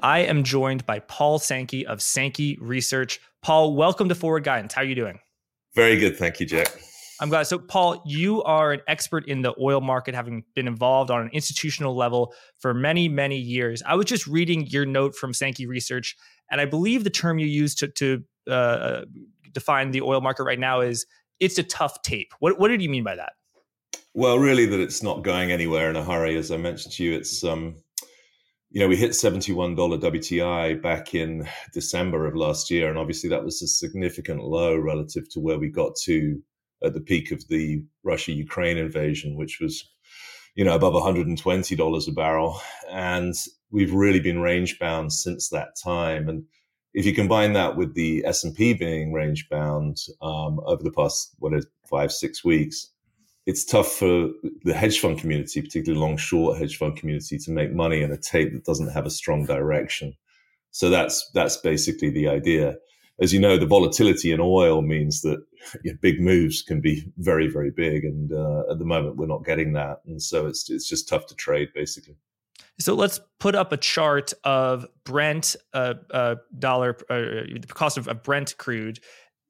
I am joined by Paul Sankey of Sankey Research. Paul, welcome to Forward Guidance. How are you doing? Very good. Thank you, Jack. I'm glad. So, Paul, you are an expert in the oil market, having been involved on an institutional level for many, many years. I was just reading your note from Sankey Research, and I believe the term you used to, to uh, uh, define the oil market right now is it's a tough tape. What, what did you mean by that? Well, really, that it's not going anywhere in a hurry. As I mentioned to you, it's um, you know, we hit $71 WTI back in December of last year. And obviously that was a significant low relative to where we got to at the peak of the Russia Ukraine invasion, which was, you know, above $120 a barrel. And we've really been range bound since that time. And if you combine that with the S&P being range bound um, over the past, what is five, six weeks, it's tough for the hedge fund community, particularly long short hedge fund community, to make money in a tape that doesn't have a strong direction. So that's that's basically the idea. As you know, the volatility in oil means that you know, big moves can be very very big, and uh, at the moment we're not getting that, and so it's it's just tough to trade basically. So let's put up a chart of Brent uh, uh, dollar, uh, the cost of, of Brent crude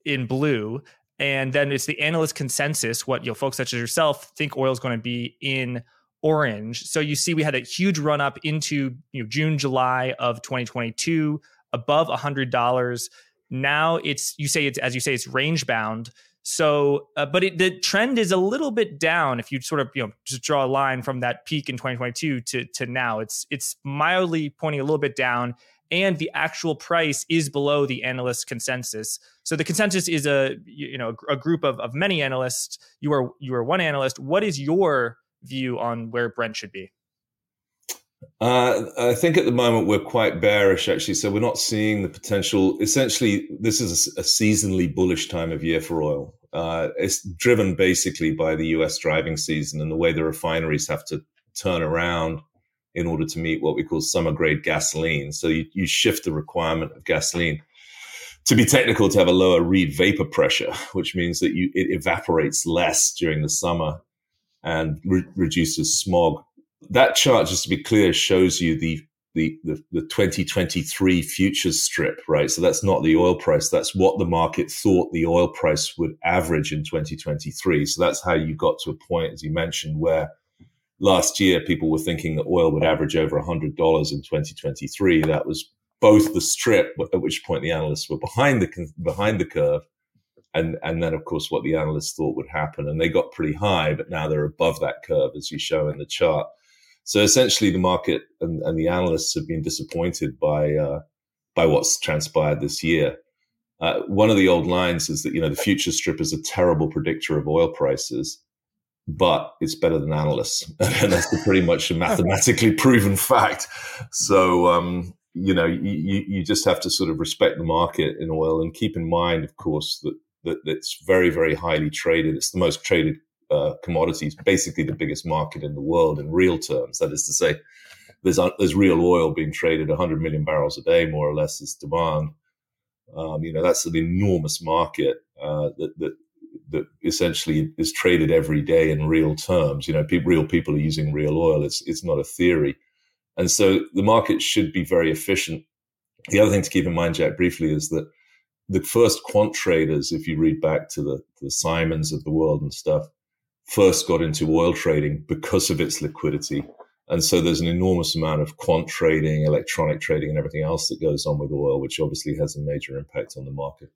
in blue, and then it's the analyst consensus what you know folks such as yourself think oil is going to be in orange. So you see we had a huge run up into you know june july of 2022 above $100 now it's you say it's as you say it's range bound. So uh, but it, the trend is a little bit down if you sort of you know just draw a line from that peak in 2022 to to now. It's it's mildly pointing a little bit down and the actual price is below the analyst consensus. So the consensus is a you know a group of, of many analysts. You are you are one analyst. What is your view on where Brent should be? Uh, I think at the moment we're quite bearish, actually. So we're not seeing the potential. Essentially, this is a, seasonally bullish time of year for oil. Uh, it's driven basically by the U.S. driving season and the way the refineries have to turn around in order to meet what we call summer grade gasoline. So you, you shift the requirement of gasoline to be technical to have a lower Reid vapor pressure, which means that you, it evaporates less during the summer and re- reduces smog. That chart, just to be clear, shows you the, the, the, the 2023 futures strip, right? So that's not the oil price. That's what the market thought the oil price would average in 2023. So that's how you got to a point, as you mentioned, where last year people were thinking that oil would average over $100 in 2023 that was both the strip at which point the analysts were behind the behind the curve and and then of course what the analysts thought would happen and they got pretty high but now they're above that curve as you show in the chart. So essentially the market and, and the analysts have been disappointed by uh, by what's transpired this year. Uh, one of the old lines is that you know the future strip is a terrible predictor of oil prices but it's better than analysts. and that's pretty much a mathematically proven fact. So, um, you know, you, you just have to sort of respect the market in oil and keep in mind, of course, that, that it's very, very highly traded. It's the most traded uh, commodities, basically the biggest market in the world in real terms. That is to say, there's, uh, there's real oil being traded 100 million barrels a day, more or less, is demand. Um, you know, that's an enormous market uh, that, that that essentially is traded every day in real terms. You know, pe- real people are using real oil. It's it's not a theory, and so the market should be very efficient. The other thing to keep in mind, Jack, briefly, is that the first quant traders, if you read back to the, the Simons of the world and stuff, first got into oil trading because of its liquidity. And so there's an enormous amount of quant trading, electronic trading, and everything else that goes on with oil, which obviously has a major impact on the market.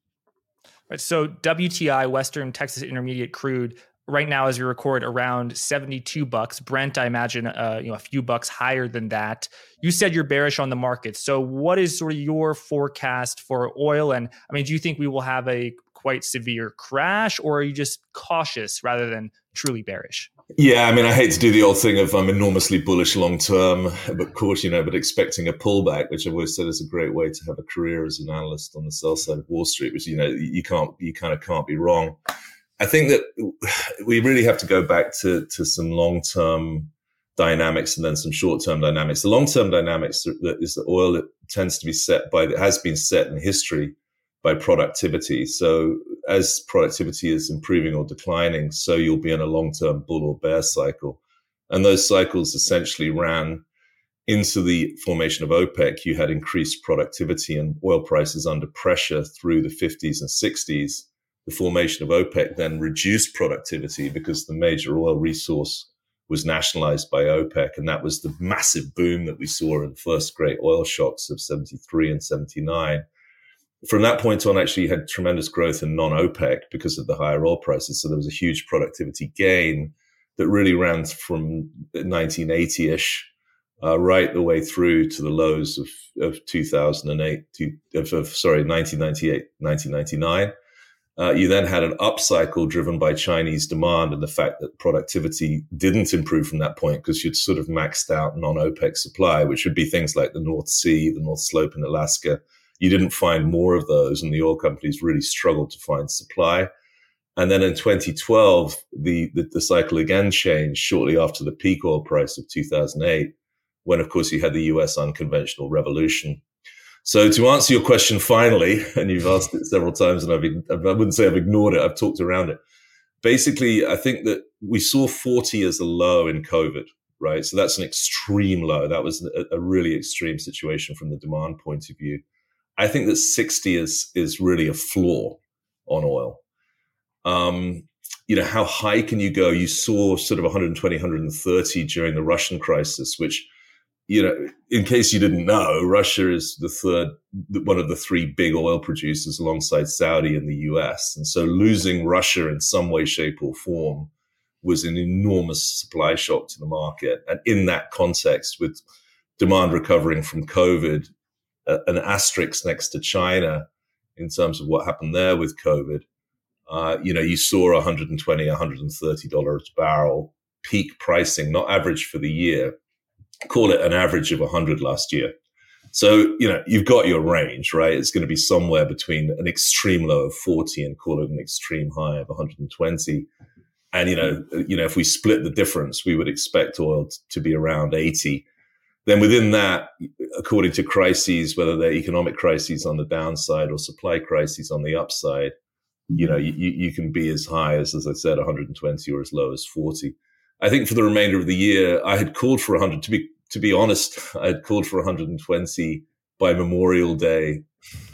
Right. So WTI, Western Texas Intermediate crude, right now as we record around 72 bucks. Brent i imagine uh, you know a few bucks higher than that. You said you're bearish on the market. So what is sort of your forecast for oil? And i mean do you think we will have a quite severe crash or are you just cautious rather than truly bearish yeah, I mean, I hate to do the old thing of I'm enormously bullish long term, but of course, you know, but expecting a pullback, which I've always said is a great way to have a career as an analyst on the sell side of Wall Street, which you know you can't, you kind of can't be wrong. I think that we really have to go back to to some long term dynamics and then some short term dynamics. The long term dynamics is that oil tends to be set by that has been set in history by productivity. So as productivity is improving or declining, so you'll be in a long term bull or bear cycle. And those cycles essentially ran into the formation of OPEC, you had increased productivity and oil prices under pressure through the 50s and 60s. The formation of OPEC then reduced productivity because the major oil resource was nationalized by OPEC. And that was the massive boom that we saw in the first great oil shocks of 73 and 79. From that point on, actually, you had tremendous growth in non OPEC because of the higher oil prices. So there was a huge productivity gain that really ran from 1980 ish uh, right the way through to the lows of, of 2008, to, of, of, sorry, 1998, 1999. Uh, you then had an upcycle driven by Chinese demand and the fact that productivity didn't improve from that point because you'd sort of maxed out non OPEC supply, which would be things like the North Sea, the North Slope in Alaska. You didn't find more of those, and the oil companies really struggled to find supply. And then in 2012, the, the, the cycle again changed shortly after the peak oil price of 2008 when, of course, you had the US unconventional revolution. So to answer your question finally, and you've asked it several times, and I've, I wouldn't say I've ignored it, I've talked around it. Basically, I think that we saw 40 as a low in COVID, right? So that's an extreme low. That was a, a really extreme situation from the demand point of view. I think that 60 is, is really a floor on oil. Um, you know, how high can you go? You saw sort of 120, 130 during the Russian crisis, which you know, in case you didn't know, Russia is the third, one of the three big oil producers alongside Saudi and the US. And so losing Russia in some way, shape, or form was an enormous supply shock to the market. And in that context, with demand recovering from COVID, uh, an asterisk next to China in terms of what happened there with COVID, uh, you know, you saw 120, 130 dollars a barrel peak pricing, not average for the year, call it an average of 100 last year. So, you know, you've got your range, right? It's going to be somewhere between an extreme low of 40 and call it an extreme high of 120. And, you know, you know, if we split the difference, we would expect oil to be around 80. Then within that, according to crises, whether they're economic crises on the downside or supply crises on the upside, you know, mm-hmm. you, you can be as high as, as I said, 120 or as low as 40. I think for the remainder of the year, I had called for 100. To be to be honest, I had called for 120 by Memorial Day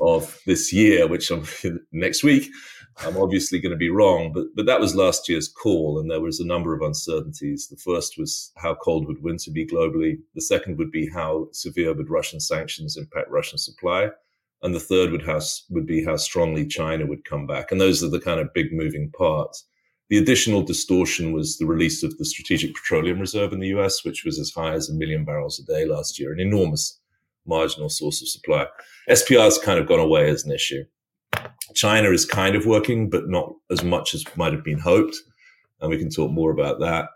of this year, which I'm next week. I'm obviously going to be wrong, but but that was last year's call, and there was a number of uncertainties. The first was how cold would winter be globally. The second would be how severe would Russian sanctions impact Russian supply, and the third would how would be how strongly China would come back. And those are the kind of big moving parts. The additional distortion was the release of the Strategic Petroleum Reserve in the US, which was as high as a million barrels a day last year, an enormous marginal source of supply. SPR has kind of gone away as an issue. China is kind of working, but not as much as might have been hoped. And we can talk more about that.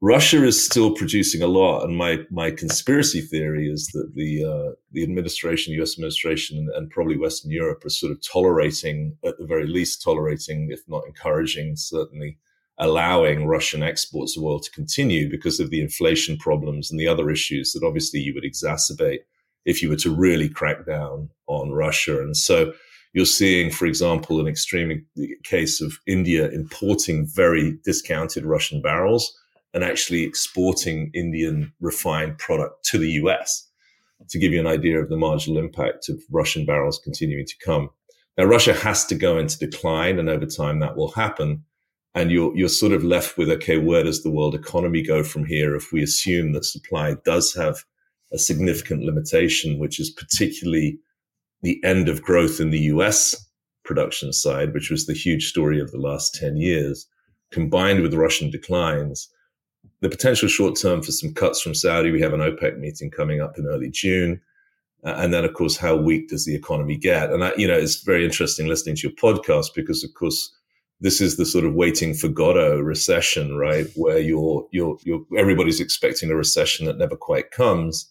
Russia is still producing a lot, and my my conspiracy theory is that the uh, the administration, U.S. administration, and, probably Western Europe are sort of tolerating, at the very least, tolerating, if not encouraging, certainly allowing Russian exports of oil to continue because of the inflation problems and the other issues that obviously you would exacerbate if you were to really crack down on Russia. And so you're seeing, for example, an extreme case of India importing very discounted Russian barrels and actually exporting Indian refined product to the US to give you an idea of the marginal impact of Russian barrels continuing to come. Now, Russia has to go into decline, and over time that will happen. And you're, you're sort of left with, okay, where does the world economy go from here if we assume that supply does have a significant limitation, which is particularly the end of growth in the US production side, which was the huge story of the last 10 years, combined with Russian declines the potential short term for some cuts from Saudi. We have an OPEC meeting coming up in early June. Uh, and then, of course, how weak does the economy get? And that, you know, it's very interesting listening to your podcast because, of course, this is the sort of waiting for Godot recession, right? Where you're, you're, you're, everybody's expecting a recession that never quite comes.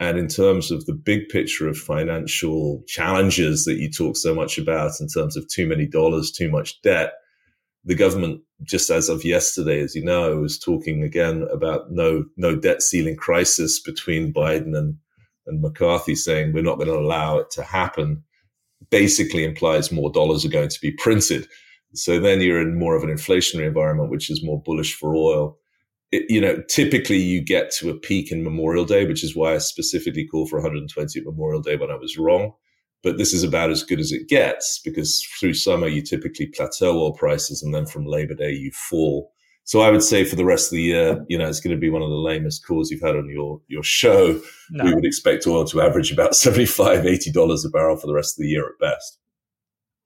And in terms of the big picture of financial challenges that you talk so much about in terms of too many dollars, too much debt, the government, just as of yesterday, as you know, was talking again about no no debt ceiling crisis between Biden and and McCarthy, saying we're not going to allow it to happen. Basically implies more dollars are going to be printed. So then you're in more of an inflationary environment, which is more bullish for oil. It, you know, typically you get to a peak in Memorial Day, which is why I specifically call for 120 at Memorial Day when I was wrong. But this is about as good as it gets because through summer you typically plateau oil prices, and then from Labor Day you fall. So I would say for the rest of the year, you know, it's going to be one of the lamest calls you've had on your your show. No. We would expect oil to average about 75 $80 a barrel for the rest of the year at best.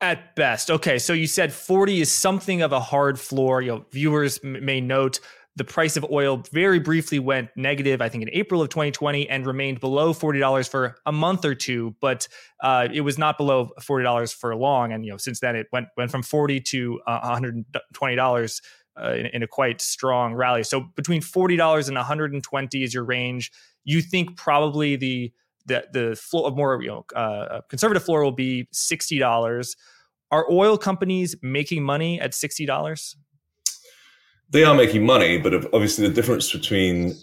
At best. Okay. So you said 40 is something of a hard floor. You know, viewers may note the price of oil very briefly went negative, I think, in April of 2020 and remained below $40 for a month or two, but uh, it was not below $40 for long. And, you know, since then it went, went from 40 to uh, $120 uh, in, in, a quite strong rally. So between $40 and 120 is your range. You think probably the, the, the floor of more, you know, uh, conservative floor will be $60. Are oil companies making money at $60? They are making money, but obviously the difference between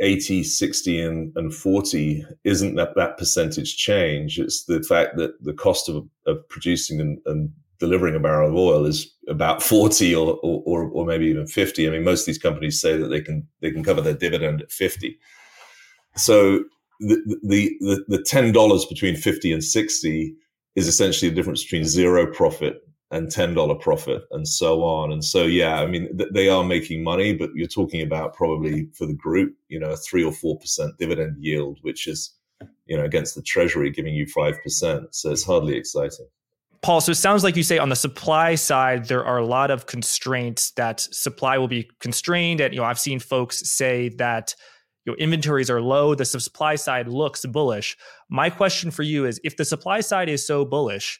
80, 60, and, and 40 isn't that, that percentage change. It's the fact that the cost of, of producing and, and delivering a barrel of oil is about 40 or, or, or maybe even 50. I mean, most of these companies say that they can, they can cover their dividend at 50. So the, the, the, the $10 between 50 and 60 is essentially the difference between zero profit and $10 profit and so on. And so, yeah, I mean, th- they are making money, but you're talking about probably for the group, you know, a three or 4% dividend yield, which is, you know, against the treasury giving you 5%. So it's hardly exciting. Paul, so it sounds like you say on the supply side, there are a lot of constraints that supply will be constrained. And, you know, I've seen folks say that, your inventories are low. The supply side looks bullish. My question for you is if the supply side is so bullish,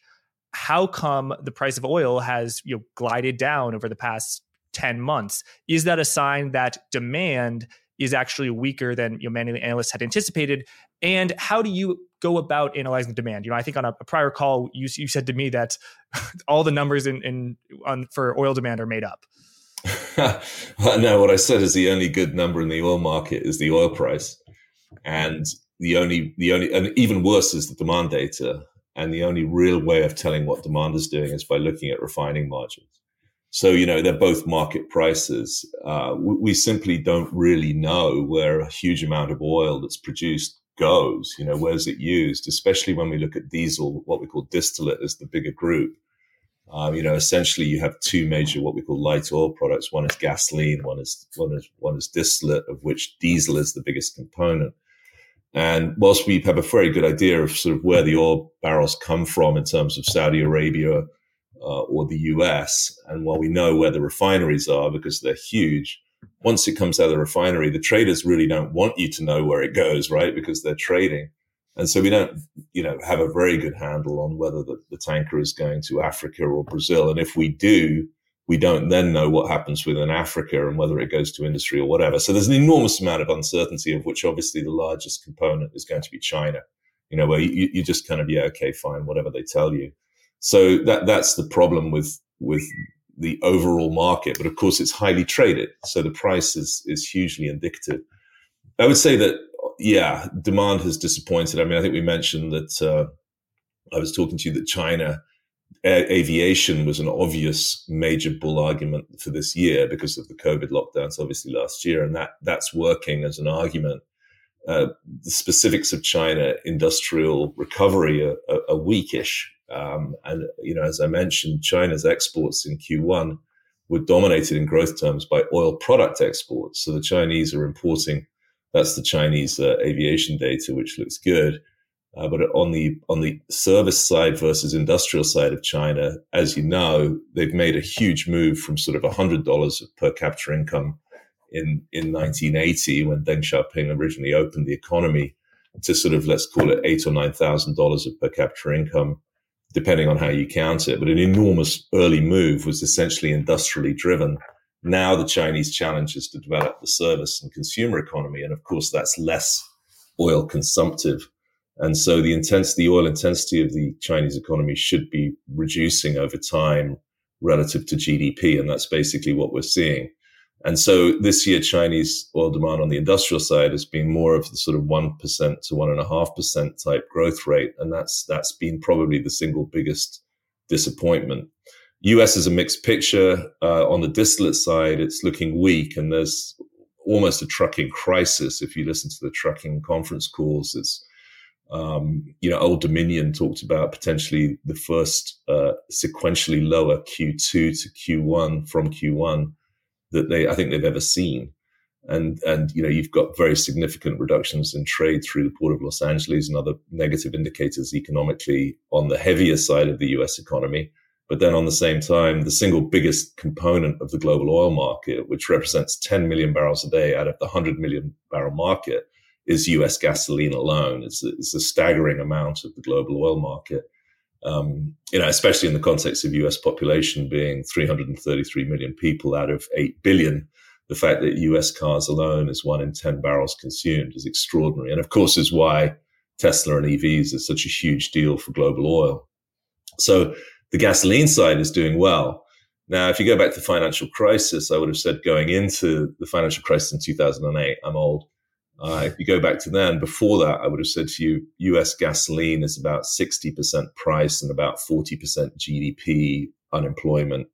how come the price of oil has you know glided down over the past 10 months? Is that a sign that demand is actually weaker than you know, many analysts had anticipated? And how do you go about analyzing demand? You know i think on a, a prior call you, you said to me that all the numbers in, in on for oil demand are made up. No what i said is the only good number in the oil market is the oil price. And the only the only and even worse is the demand data and the only real way of telling what demand is doing is by looking at refining margins. So, you know, they're both market prices. Uh, we, we, simply don't really know where a huge amount of oil that's produced goes. You know, where's it used? Especially when we look at diesel, what we call distillate as the bigger group. Um, you know, essentially you have two major what we call light oil products. One is gasoline, one is one is one is distillate, of which diesel is the biggest component. And whilst we have a very good idea of sort of where the oil barrels come from in terms of Saudi Arabia uh, or the US, and while we know where the refineries are because they're huge, once it comes out of the refinery, the traders really don't want you to know where it goes, right? Because they're trading. And so we don't, you know, have a very good handle on whether the, the tanker is going to Africa or Brazil. And if we do, we don't then know what happens within Africa and whether it goes to industry or whatever. So there's an enormous amount of uncertainty, of which obviously the largest component is going to be China. You know, where you, you just kind of yeah, okay, fine, whatever they tell you. So that that's the problem with with the overall market. But of course, it's highly traded, so the price is is hugely indicative. I would say that yeah, demand has disappointed. I mean, I think we mentioned that uh, I was talking to you that China aviation was an obvious major bull argument for this year because of the COVID lockdowns, obviously last year, and that that's working as an argument. Uh, the specifics of China industrial recovery are, are, are weakish, um, and you know, as I mentioned, China's exports in Q1 were dominated in growth terms by oil product exports. So the Chinese are importing. That's the Chinese uh, aviation data, which looks good uh, but on the on the service side versus industrial side of China, as you know, they've made a huge move from sort of hundred dollars of per capita income in in 1980 when Deng Xiaoping originally opened the economy to sort of let's call it eight or nine thousand dollars of per capita income, depending on how you count it. But an enormous early move was essentially industrially driven. Now the Chinese challenge is to develop the service and consumer economy, and of course that's less oil consumptive and so the intensity, the oil intensity of the Chinese economy should be reducing over time relative to GDP. And that's basically what we're seeing. And so this year, Chinese oil demand on the industrial side has been more of the sort of 1% to 1.5% type growth rate. And that's, that's been probably the single biggest disappointment. US is a mixed picture. Uh, on the distillate side, it's looking weak. And there's almost a trucking crisis. If you listen to the trucking conference calls, it's um, you know, Old Dominion talked about potentially the first uh, sequentially lower Q2 to Q1 from Q1 that they I think they've ever seen. And and you know you've got very significant reductions in trade through the port of Los Angeles and other negative indicators economically on the heavier side of the US economy. But then on the same time the single biggest component of the global oil market which represents 10 million barrels a day out of the 100 million barrel market is US gasoline alone it's a, it's a staggering amount of the global oil market um, you know especially in the context of US population being 333 million people out of 8 billion the fact that US cars alone is one in 10 barrels consumed is extraordinary. And of course, is why Tesla and EVs is such a huge deal for global oil. So the gasoline side is doing well. Now, if you go back to the financial crisis, I would have said going into the financial crisis in 2008, I'm old. Uh, if you go back to then, before that, I would have said to you, US gasoline is about 60% price and about 40% GDP unemployment.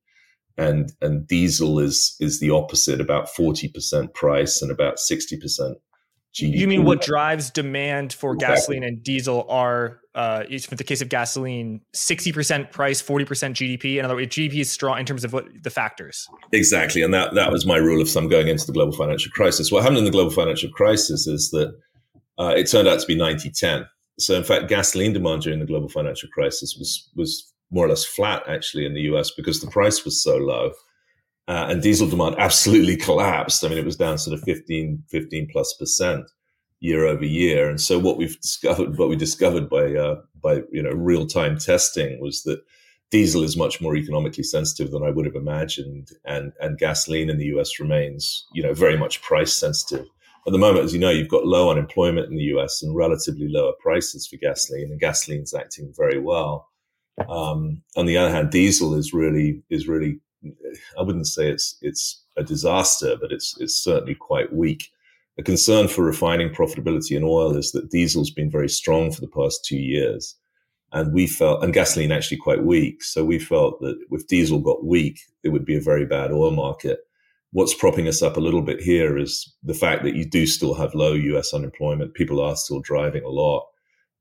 And and diesel is is the opposite, about forty percent price and about sixty percent GDP. You mean what drives demand for exactly. gasoline and diesel are, uh, for the case of gasoline, 60% price, 40% GDP. In other words, GDP is strong in terms of what the factors. Exactly. And that, that was my rule of thumb going into the global financial crisis. What happened in the global financial crisis is that uh, it turned out to be 90 10. So, in fact, gasoline demand during the global financial crisis was, was more or less flat actually in the US because the price was so low. Uh, and diesel demand absolutely collapsed. I mean, it was down sort of 15, 15 plus percent year over year. And so what we've discovered, what we discovered by, uh, by, you know, real time testing was that diesel is much more economically sensitive than I would have imagined. And, and gasoline in the US remains, you know, very much price sensitive. At the moment, as you know, you've got low unemployment in the US and relatively lower prices for gasoline, and gasoline's acting very well. Um, on the other hand, diesel is really is really I wouldn't say it's it's a disaster, but it's it's certainly quite weak. A concern for refining profitability in oil is that diesel's been very strong for the past two years, and we felt and gasoline actually quite weak. So we felt that if diesel got weak, it would be a very bad oil market. What's propping us up a little bit here is the fact that you do still have low U.S. unemployment. People are still driving a lot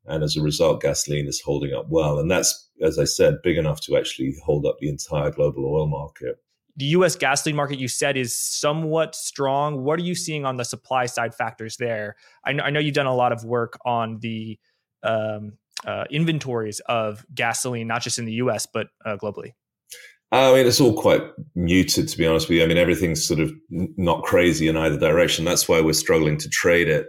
and as a result, gasoline is holding up well. And that's, as I said, big enough to actually hold up the entire global oil market. The US gasoline market, you said, is somewhat strong. What are you seeing on the supply side factors there? I know, I know you've done a lot of work on the um, uh, inventories of gasoline, not just in the US, but uh, globally. I mean, it's all quite muted, to be honest with you. I mean, everything's sort of not crazy in either direction. That's why we're struggling to trade it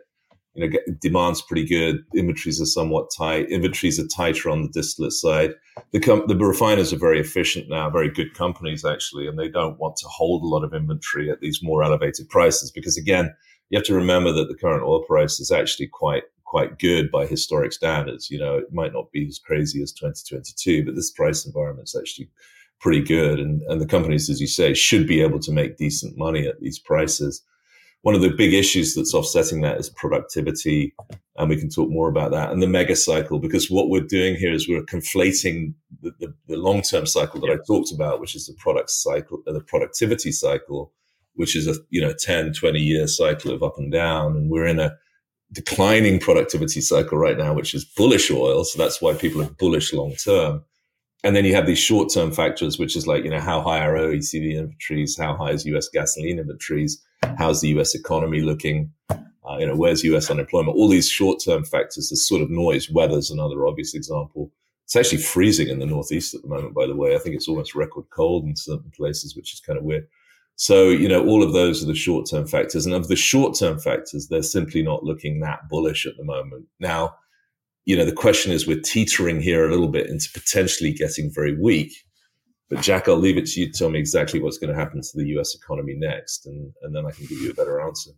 you know, demand's pretty good. Inventories are somewhat tight. Inventories are tighter on the distillate side. The, com- the refiners are very efficient now, very good companies actually, and they don't want to hold a lot of inventory at these more elevated prices because again, you have to remember that the current oil price is actually quite quite good by historic standards. You know, it might not be as crazy as 2022, but this price environment is actually pretty good, and and the companies, as you say, should be able to make decent money at these prices one of the big issues that's offsetting that is productivity. And we can talk more about that and the mega cycle, because what we're doing here is we're conflating the, the, the long term cycle that. I talked about, which is the product cycle, uh, the productivity cycle, which is a you know 10, 20 year cycle of up and down. And we're in a declining productivity cycle right now, which is bullish oil. So that's why people are bullish long term. And then you have these short term factors, which is like, you know, how high are OECD inventories? How high is US gasoline inventories? How's the US economy looking? Uh, you know, where's US unemployment? All these short term factors, this sort of noise. Weather's another obvious example. It's actually freezing in the Northeast at the moment, by the way. I think it's almost record cold in certain places, which is kind of weird. So, you know, all of those are the short term factors. And of the short term factors, they're simply not looking that bullish at the moment. Now, you know, the question is we're teetering here a little bit into potentially getting very weak. But Jack, I'll leave it to you to tell me exactly what's going to happen to the U.S. economy next, and, and then I can give you a better answer.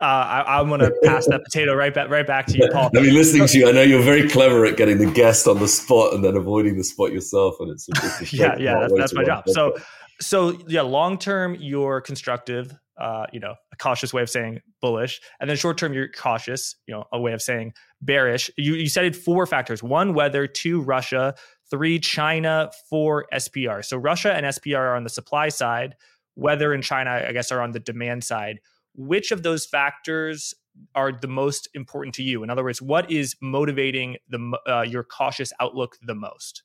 Uh, I, am going to pass that potato right back, right back to you, Paul. I mean, listening to you, I know you're very clever at getting the guest on the spot and then avoiding the spot yourself, and it's, it's yeah, yeah, that's, that's my job. So, so yeah, long term, you're constructive. Uh, you know, a cautious way of saying bullish, and then short term, you're cautious. You know, a way of saying bearish. You you cited four factors: one, weather; two, Russia; three, China; four, SPR. So Russia and SPR are on the supply side. Weather and China, I guess, are on the demand side. which of those factors are the most important to you? In other words, what is motivating the uh, your cautious outlook the most?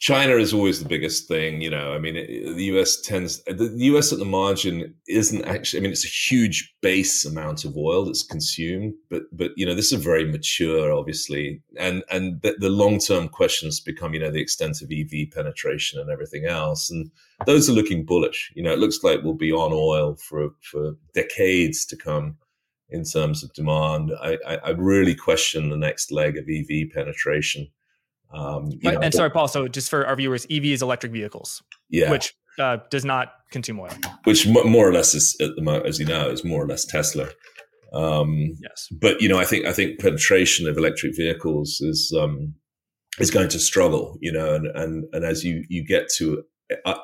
China is always the biggest thing, you know. I mean, it, the US tends the US at the margin isn't actually. I mean, it's a huge base amount of oil that's consumed, but but you know, this is very mature, obviously, and and the, the long term questions become, you know, the extent of EV penetration and everything else, and those are looking bullish. You know, it looks like we'll be on oil for for decades to come in terms of demand. I, I, I really question the next leg of EV penetration. Um, know, and sorry, Paul. So just for our viewers, EV is electric vehicles, yeah, which uh, does not consume oil. Which more or less is at the moment, as you know, is more or less Tesla. Um, yes, but you know, I think I think penetration of electric vehicles is um, is going to struggle. You know, and and and as you you get to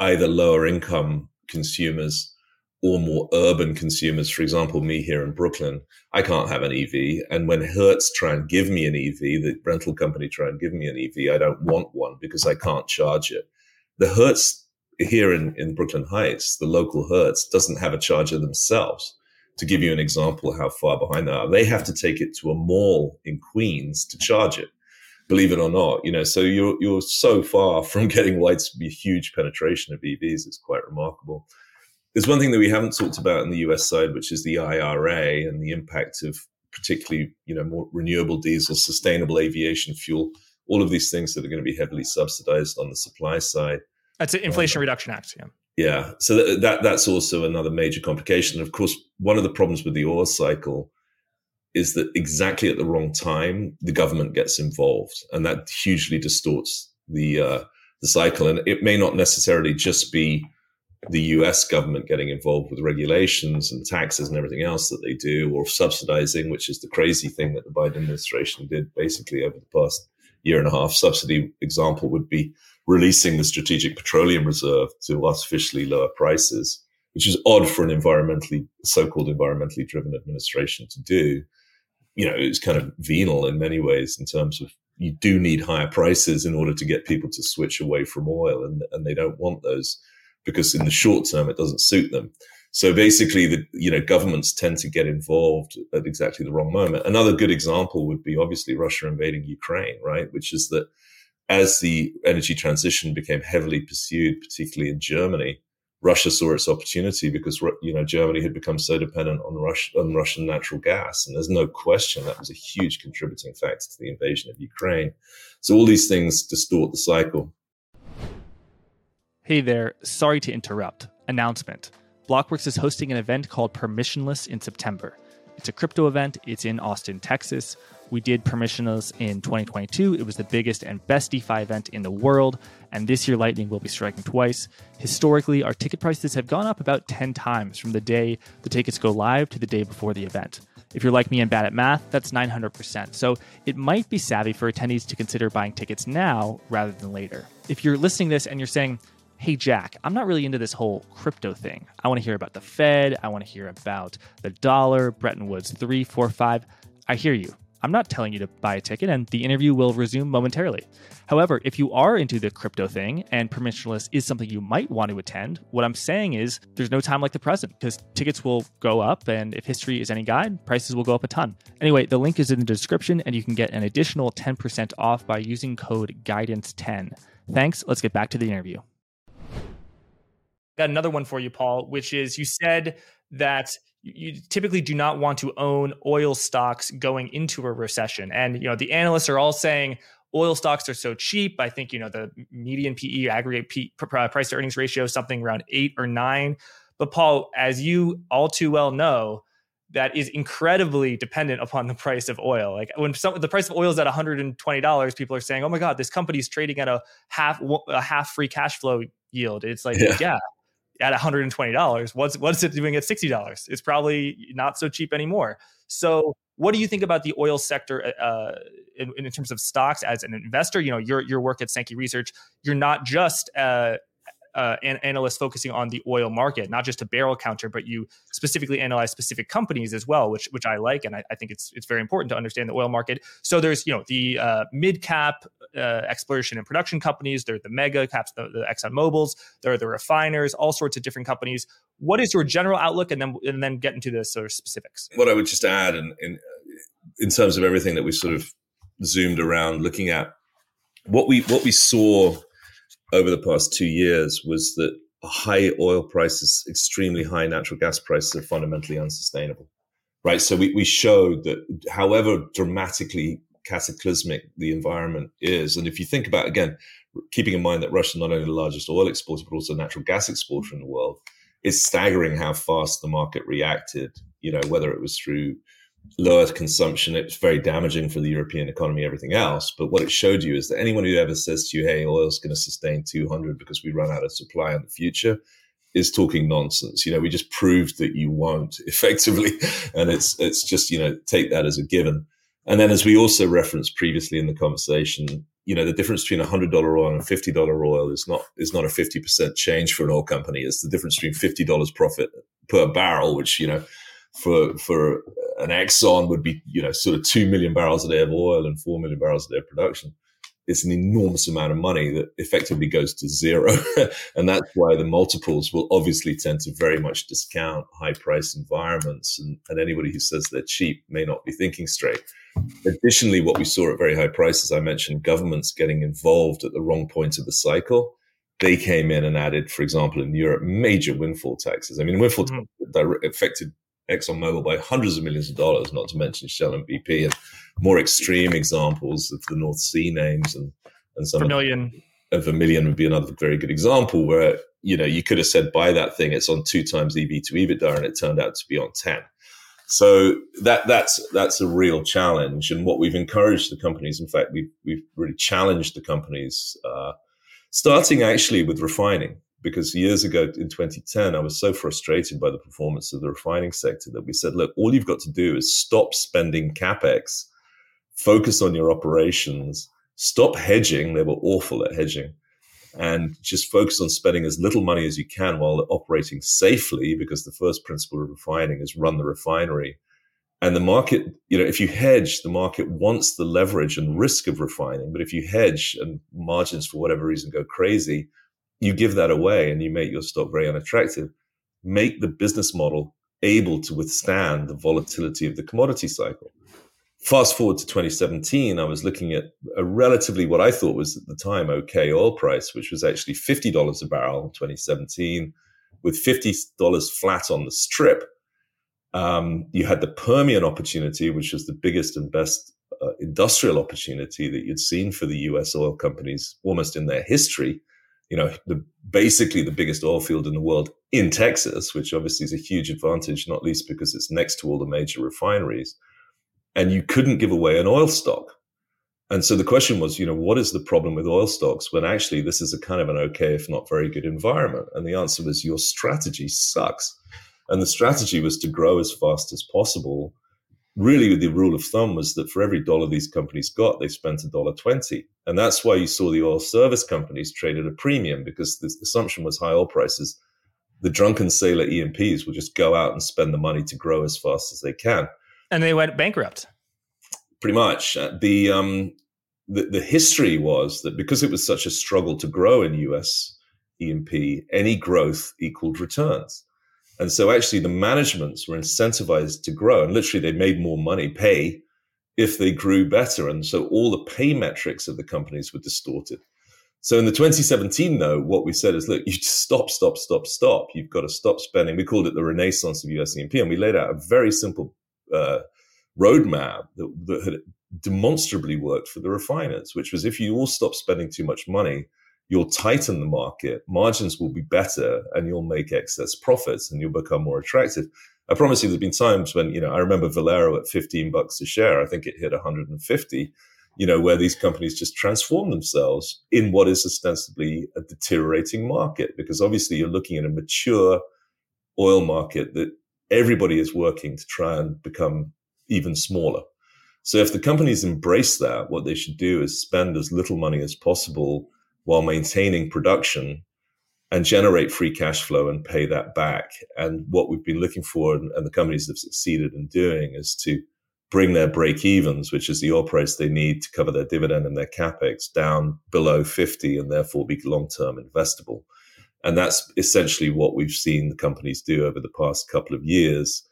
either lower income consumers or more urban consumers, for example, me here in Brooklyn, I can't have an EV. And when Hertz try and give me an EV, the rental company try and give me an EV, I don't want one because I can't charge it. The Hertz here in, in Brooklyn Heights, the local Hertz doesn't have a charger themselves. To give you an example how far behind they are, they have to take it to a mall in Queens to charge it. Believe it or not, you know, so you're you're so far from getting widespread huge penetration of EVs. It's quite remarkable. There's one thing that we haven't talked about in the US side, which is the IRA and the impact of particularly, you know, more renewable diesel, sustainable aviation fuel, all of these things that are going to be heavily subsidized on the supply side. That's an Inflation um, Reduction Act, yeah. Yeah, so that, that that's also another major complication. Of course, one of the problems with the oil cycle is that exactly at the wrong time the government gets involved, and that hugely distorts the uh, the cycle. And it may not necessarily just be the US government getting involved with regulations and taxes and everything else that they do, or subsidizing, which is the crazy thing that the Biden administration did basically over the past year and a half. Subsidy example would be releasing the Strategic Petroleum Reserve to artificially lower prices, which is odd for an environmentally, so-called environmentally driven administration to do. You know, it's kind of venal in many ways in terms of you do need higher prices in order to get people to switch away from oil, and, and they don't want those because in the short term it doesn't suit them. So basically, the you know governments tend to get involved at exactly the wrong moment. Another good example would be obviously Russia invading Ukraine, right? Which is that as the energy transition became heavily pursued, particularly in Germany, Russia saw its opportunity because you know Germany had become so dependent on Russia on Russian natural gas, and there's no question that was a huge contributing factor to the invasion of Ukraine. So all these things distort the cycle. Hey there, sorry to interrupt. Announcement Blockworks is hosting an event called Permissionless in September. It's a crypto event, it's in Austin, Texas. We did Permissionless in 2022. It was the biggest and best DeFi event in the world, and this year Lightning will be striking twice. Historically, our ticket prices have gone up about 10 times from the day the tickets go live to the day before the event. If you're like me and bad at math, that's 900%. So it might be savvy for attendees to consider buying tickets now rather than later. If you're listening to this and you're saying, hey, Jack, I'm not really into this whole crypto thing. I want to hear about the Fed. I want to hear about the dollar, Bretton Woods 345. I hear you. I'm not telling you to buy a ticket, and the interview will resume momentarily. However, if you are into the crypto thing and permissionless is something you might want to attend, what I'm saying is there's no time like the present because tickets will go up, and if history is any guide, prices will go up a ton. Anyway, the link is in the description, and you can get an additional 10% off by using code GUIDANCE10. Thanks. Let's get back to the interview got another one for you, Paul, which is you said that you typically do not want to own oil stocks going into a recession. And you know, the analysts are all saying oil stocks are so cheap. I think you know the median PE aggregate P, price to earnings ratio is something around 8 or 9. But Paul, as you all too well know, that is incredibly dependent upon the price of oil. Like when some, the price of oil is at $120, people are saying, "Oh my god, this company is trading at a half a half free cash flow yield." It's like, yeah, yeah at $120 what's what's it doing at $60 it's probably not so cheap anymore. So what do you think about the oil sector uh, uh, in, in, terms of stocks as an investor? You know your your work at sankey research. You're not just uh, uh, an- analysts focusing on the oil market, not just a barrel counter, but you specifically analyze specific companies as well, which which I like, and I, I think it's it's very important to understand the oil market. So there's you know the uh, mid cap uh, exploration and production companies, there are the mega caps, the, the Exxon Mobil's, there are the refiners, all sorts of different companies. What is your general outlook, and then and then get into the sort of specifics. What I would just add, in in, in terms of everything that we sort of zoomed around, looking at what we what we saw over the past two years was that high oil prices, extremely high natural gas prices are fundamentally unsustainable. Right. So we, we showed that however dramatically cataclysmic the environment is, and if you think about again, keeping in mind that Russia is not only the largest oil exporter, but also natural gas exporter in the world, it's staggering how fast the market reacted, you know, whether it was through lower consumption. It's very damaging for the European economy, everything else. But what it showed you is that anyone who ever says to you, hey, oil's going to sustain 200 because we run out of supply in the future is talking nonsense. You know, we just proved that you won't effectively. And it's, it's just, you know, take that as a given. And then as we also referenced previously in the conversation, you know, the difference between a $100 oil and $50 oil is not, is not a 50% change for an oil company. It's the difference between $50 profit per barrel, which, you know, for for an Exxon would be you know sort of two million barrels a day of oil and four million barrels a day of production. It's an enormous amount of money that effectively goes to zero, and that's why the multiples will obviously tend to very much discount high price environments. And, and anybody who says they're cheap may not be thinking straight. Additionally, what we saw at very high prices, I mentioned governments getting involved at the wrong point of the cycle they came in and added, for example, in Europe, major windfall taxes. I mean, windfall mm-hmm. affected ExxonMobil by hundreds of millions of dollars, not to mention Shell and BP, and more extreme examples of the North Sea names and and some Vermilion. Of Vermilion would be another very good example where you know you could have said buy that thing, it's on two times EV to EBITDA, and it turned out to be on ten. So that that's that's a real challenge, and what we've encouraged the companies. In fact, we've we've really challenged the companies, uh, starting actually with refining because years ago in 2010, I was so frustrated by the performance of the refining sector that we said, look, all you've got to do is stop spending capex, focus on your operations, stop hedging. They were awful at hedging. And just focus on spending as little money as you can while operating safely, because the first principle of refining is run the refinery. And the market, you know, if you hedge, the market wants the leverage and risk of refining. But if you hedge and margins for whatever reason go crazy, you give that away and you make your stock very unattractive. Make the business model able to withstand the volatility of the commodity cycle. Fast forward to 2017, I was looking at a relatively what I thought was at the time okay oil price, which was actually $50 a barrel in 2017, with $50 flat on the strip. Um, you had the Permian opportunity, which was the biggest and best uh, industrial opportunity that you'd seen for the US oil companies almost in their history you know, the, basically the biggest oil field in the world in Texas, which obviously is a huge advantage, not least because it's next to all the major refineries. And you couldn't give away an oil stock. And so the question was, you know, what is the problem with oil stocks when actually this is a kind of an okay, if not very good environment? And the answer was your strategy sucks. And the strategy was to grow as fast as possible really the rule of thumb was that for every dollar these companies got, they spent a dollar 20. And that's why you saw the oil service companies trade at a premium because the assumption was high oil prices. The drunken sailor E&Ps will just go out and spend the money to grow as fast as they can. And they went bankrupt. Pretty much. Uh, the, um, the, the history was that because it was such a struggle to grow in US E&P, any growth equaled returns. And so actually the managements were incentivized to grow and literally they made more money pay if they grew better. And so all the pay metrics of the companies were distorted. So in the 2017, though, what we said is, look, you just stop, stop, stop, stop. You've got to stop spending. We called it the renaissance of US E&P, and we laid out a very simple uh, roadmap that, that had demonstrably worked for the refiners, which was if you all stop spending too much money, you'll tighten the market, margins will be better, and you'll make excess profits and you'll become more attractive. I promise you, there's been times when, you know, I remember Valero at 15 bucks a share. I think it hit 150, you know, where these companies just transform themselves in what is ostensibly a deteriorating market. Because obviously you're looking at a mature oil market that everybody is working to try and become even smaller. So if the companies embrace that, what they should do is spend as little money as possible while maintaining production and generate free cash flow and pay that back. And what we've been looking for, and, and the companies have succeeded in doing, is to bring their break evens, which is the price they need to cover their dividend and their capex, down below 50 and therefore be long term investable. And that's essentially what we've seen the companies do over the past couple of years.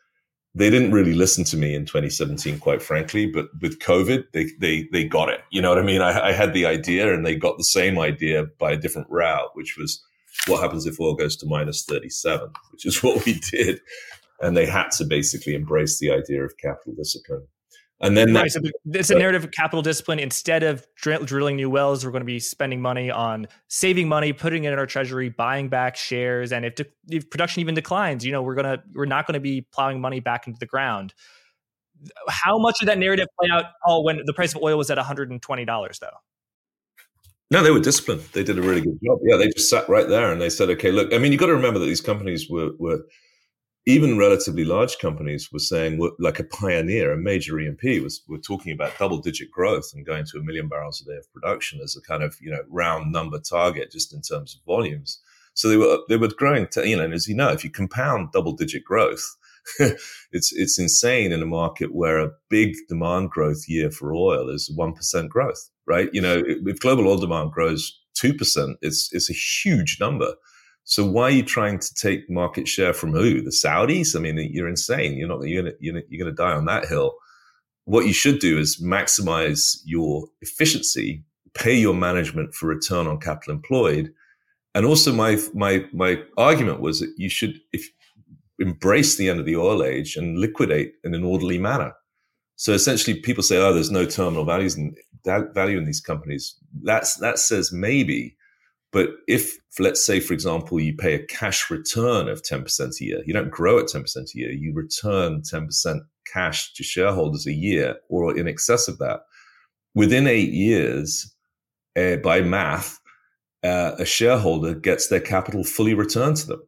They didn't really listen to me in 2017, quite frankly, but with COVID, they, they, they got it. You know what I mean? I, I had the idea and they got the same idea by a different route, which was what happens if oil goes to minus 37, which is what we did. And they had to basically embrace the idea of capital discipline. And then right, so it's a narrative of capital discipline. Instead of dr- drilling new wells, we're going to be spending money on saving money, putting it in our treasury, buying back shares, and if, de- if production even declines, you know, we're gonna we're not going to be plowing money back into the ground. How much did that narrative play out? Oh, when the price of oil was at one hundred and twenty dollars, though. No, they were disciplined. They did a really good job. Yeah, they just sat right there and they said, "Okay, look. I mean, you have got to remember that these companies were were even relatively large companies were saying, like a pioneer, a major E&P was were talking about double digit growth and going to a million barrels a day of production as a kind of you know round number target just in terms of volumes. So they were they were growing. To, you know, and as you know, if you compound double digit growth, it's it's insane in a market where a big demand growth year for oil is one percent growth, right? You know, if global oil demand grows two percent, it's it's a huge number. So why are you trying to take market share from who? The Saudis? I mean, you're insane. You're not. You're gonna. You're gonna, you're gonna die on that hill. What you should do is maximize your efficiency, pay your management for return on capital employed, and also my my my argument was that you should if embrace the end of the oil age and liquidate in an orderly manner. So essentially, people say, "Oh, there's no terminal values and value in these companies." That's that says maybe but if, let's say, for example, you pay a cash return of 10% a year, you don't grow at 10% a year, you return 10% cash to shareholders a year or in excess of that. Within eight years, uh, by math, uh, a shareholder gets their capital fully returned to them.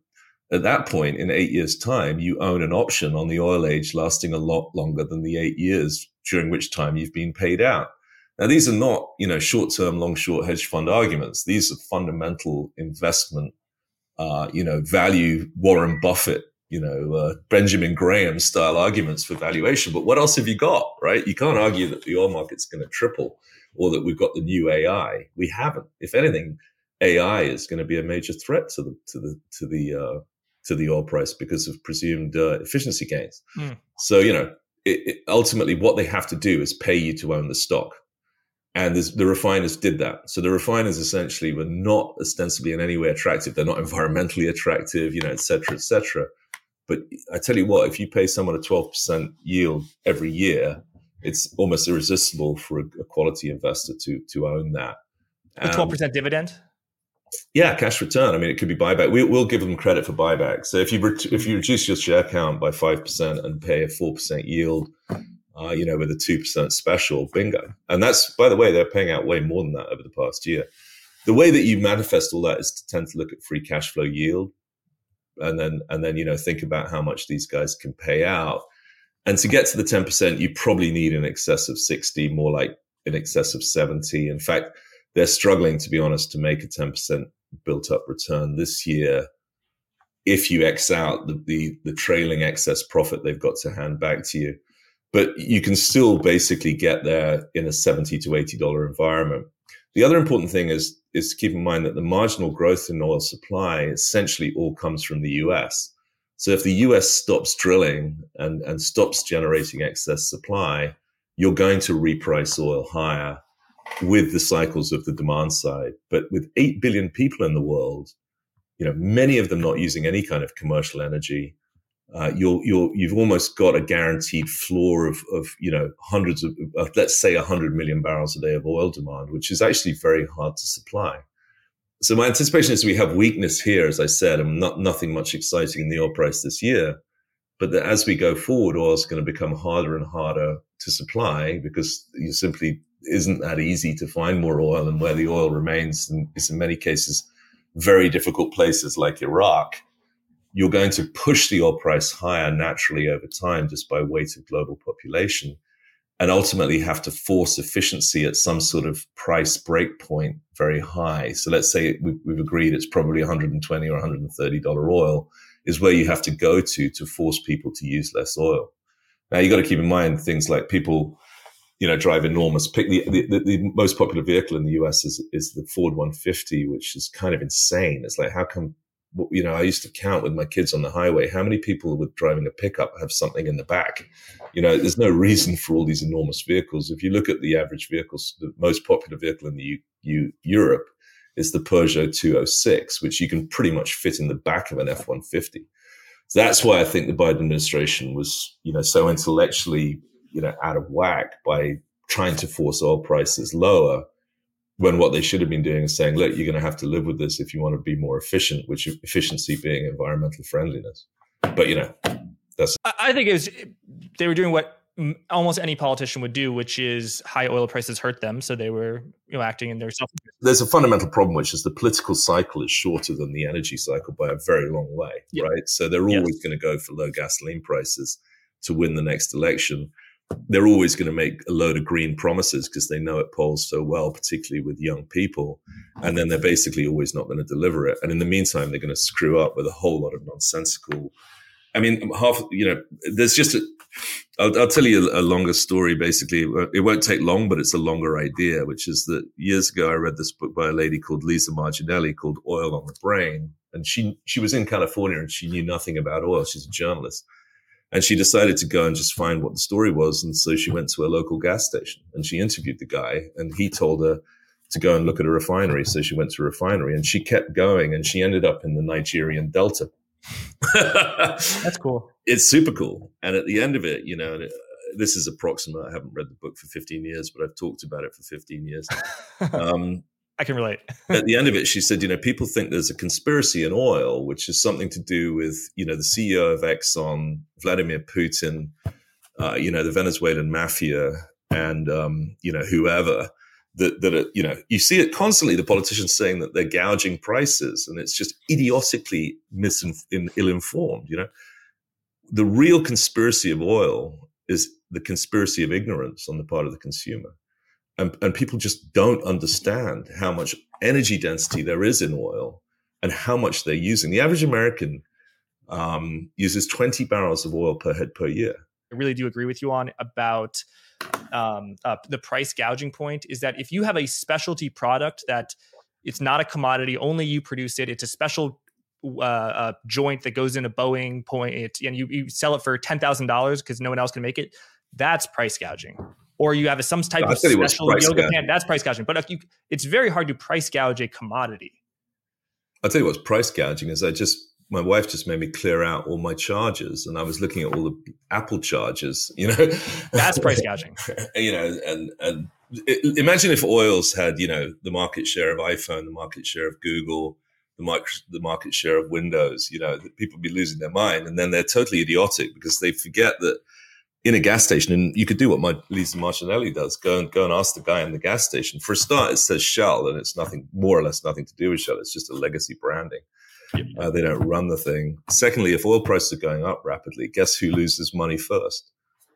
At that point, in eight years' time, you own an option on the oil age lasting a lot longer than the eight years during which time you've been paid out. Now, these are not, you know, short-term, long-short hedge fund arguments. These are fundamental investment, uh, you know, value Warren Buffett, you know, uh, Benjamin Graham style arguments for valuation. But what else have you got, right? You can't argue that the oil market's going to triple or that we've got the new AI. We haven't. If anything, AI is going to be a major threat to the to the to the uh, to the oil price because of presumed uh, efficiency gains. Mm. So you know, it, it, ultimately, what they have to do is pay you to own the stock and the refiners did that. So the refiners essentially were not ostensibly in any way attractive. They're not environmentally attractive, you know, et cetera, et cetera. But I tell you what, if you pay someone a 12% yield every year, it's almost irresistible for a, a quality investor to to own that. A 12% um, dividend? Yeah, cash return. I mean, it could be buyback. We, will give them credit for buyback. So if you if you reduce your share count by five percent and pay a four percent yield, uh, you know, with a 2% special, bingo. And that's, by the way, they're paying out way more than that over the past year. The way that you manifest all that is to tend to look at free cash flow yield and then, and then, you know, think about how much these guys can pay out. And to get to the 10%, you probably need an excess of 60, more like in excess of 70. In fact, they're struggling, to be honest, to make a 10% built up return this year if you X out the, the, the trailing excess profit they've got to hand back to you but you can still basically get there in a 70 to 80 dollar environment. The other important thing is is to keep in mind that the marginal growth in oil supply essentially all comes from the US so if the US stops drilling and, and stops generating excess supply you're going to reprice oil higher with the cycles of the demand side. But with 8 billion people in the world you know many of them not using any kind of commercial energy uh, you're, you're, you've almost got a guaranteed floor of, of you know, hundreds of, uh, let's say 100 million barrels a day of oil demand, which is actually very hard to supply. So my anticipation is we have weakness here, as I said, and not nothing much exciting in the oil price this year. But that as we go forward, oil is going to become harder and harder to supply because you simply isn't that easy to find more oil, and where the oil remains is in many cases very difficult places like Iraq you're going to push the oil price higher naturally over time just by weight of global population. and ultimately have to force efficiency at some sort of price break point very high. So let's say we've, we've agreed it's probably 120 or 130 dollar oil is where you have to go to to force people to use less oil. Now you got to keep in mind things like people, you know, drive enormous. Pick the, the, the most popular vehicle in the US is is the Ford 150, which is kind of insane. It's like how come you know, I used to count with my kids on the highway how many people with driving a pickup have something in the back. You know, there's no reason for all these enormous vehicles. If you look at the average vehicles, the most popular vehicle in the U, U, Europe is the Peugeot 206, which you can pretty much fit in the back of an F 150. So that's why I think the Biden administration was, you know, so intellectually, you know, out of whack by trying to force oil prices lower when what they should have been doing is saying, look, you're going to have to live with this if you want to be more efficient, which efficiency being environmental friendliness. But, you know, that's. I think it was, they were doing what almost any politician would do, which is high oil prices hurt them. So they were you know, acting in their self. There's a fundamental problem, which is the political cycle is shorter than the energy cycle by a very long way, right? So they're always going to go for low gasoline prices to win the next election they're always going to make a load of green promises because they know it polls so well, particularly with young people. And then they're basically always not going to deliver it. And in the meantime, they're going to screw up with a whole lot of nonsensical. I mean, half, you know, there's just a, I'll, I'll tell you a, a, longer story. Basically, it won't take long, but it's a longer idea, which is that years ago I read this book by a lady called Lisa Margonelli called "Oil on the Brain," and she she was in California and she knew nothing about oil. She's a journalist, and she decided to go and just find what the story was. And so she went to a local gas station and she interviewed the guy and he told her to go and look at a refinery. So she went to a refinery and she kept going and she ended up in the Nigerian Delta. That's cool. It's super cool. And at the end of it, you know, this is approximate. I haven't read the book for 15 years, but I've talked about it for 15 years. Um, I can relate. at the end of it, she said, you know, people think there's a conspiracy in oil, which is something to do with, you know, the CEO of Exxon, Vladimir Putin, uh, you know, the Venezuelan mafia, and um, you know, whoever. That that are, you know, you see it constantly. The politicians saying that they're gouging prices, and it's just idiotically misinformed, ill-informed. You know, the real conspiracy of oil is the conspiracy of ignorance on the part of the consumer and, and people just don't understand how much energy density there is in oil and how much they're using. The average American um, uses 20 barrels of oil per head per year. I really do agree with you on about um, uh, the price gouging point is that if you have a specialty product that it's not a commodity, only you produce it, it's a special uh, uh, joint that goes in a Boeing point, and you, you sell it for $10,000 because no one else can make it, that's price gouging or you have a, some type no, of special yoga gouging. pant. That's price gouging. But you, it's very hard to price gouge a commodity. I'll tell you what's price gouging is I just my wife just made me clear out all my charges, and I was looking at all the Apple charges. You know, that's price gouging. you know, and and it, imagine if oils had you know the market share of iPhone, the market share of Google, the market the market share of Windows. You know, people would be losing their mind, and then they're totally idiotic because they forget that in a gas station, and you could do what my Lisa Margonelli does: go and go and ask the guy in the gas station. For a start, it says Shell, and it's nothing more or less nothing to do with Shell. It's just a legacy branding. Yep. Uh, they don't run the thing. Secondly, if oil prices are going up rapidly, guess who loses money first?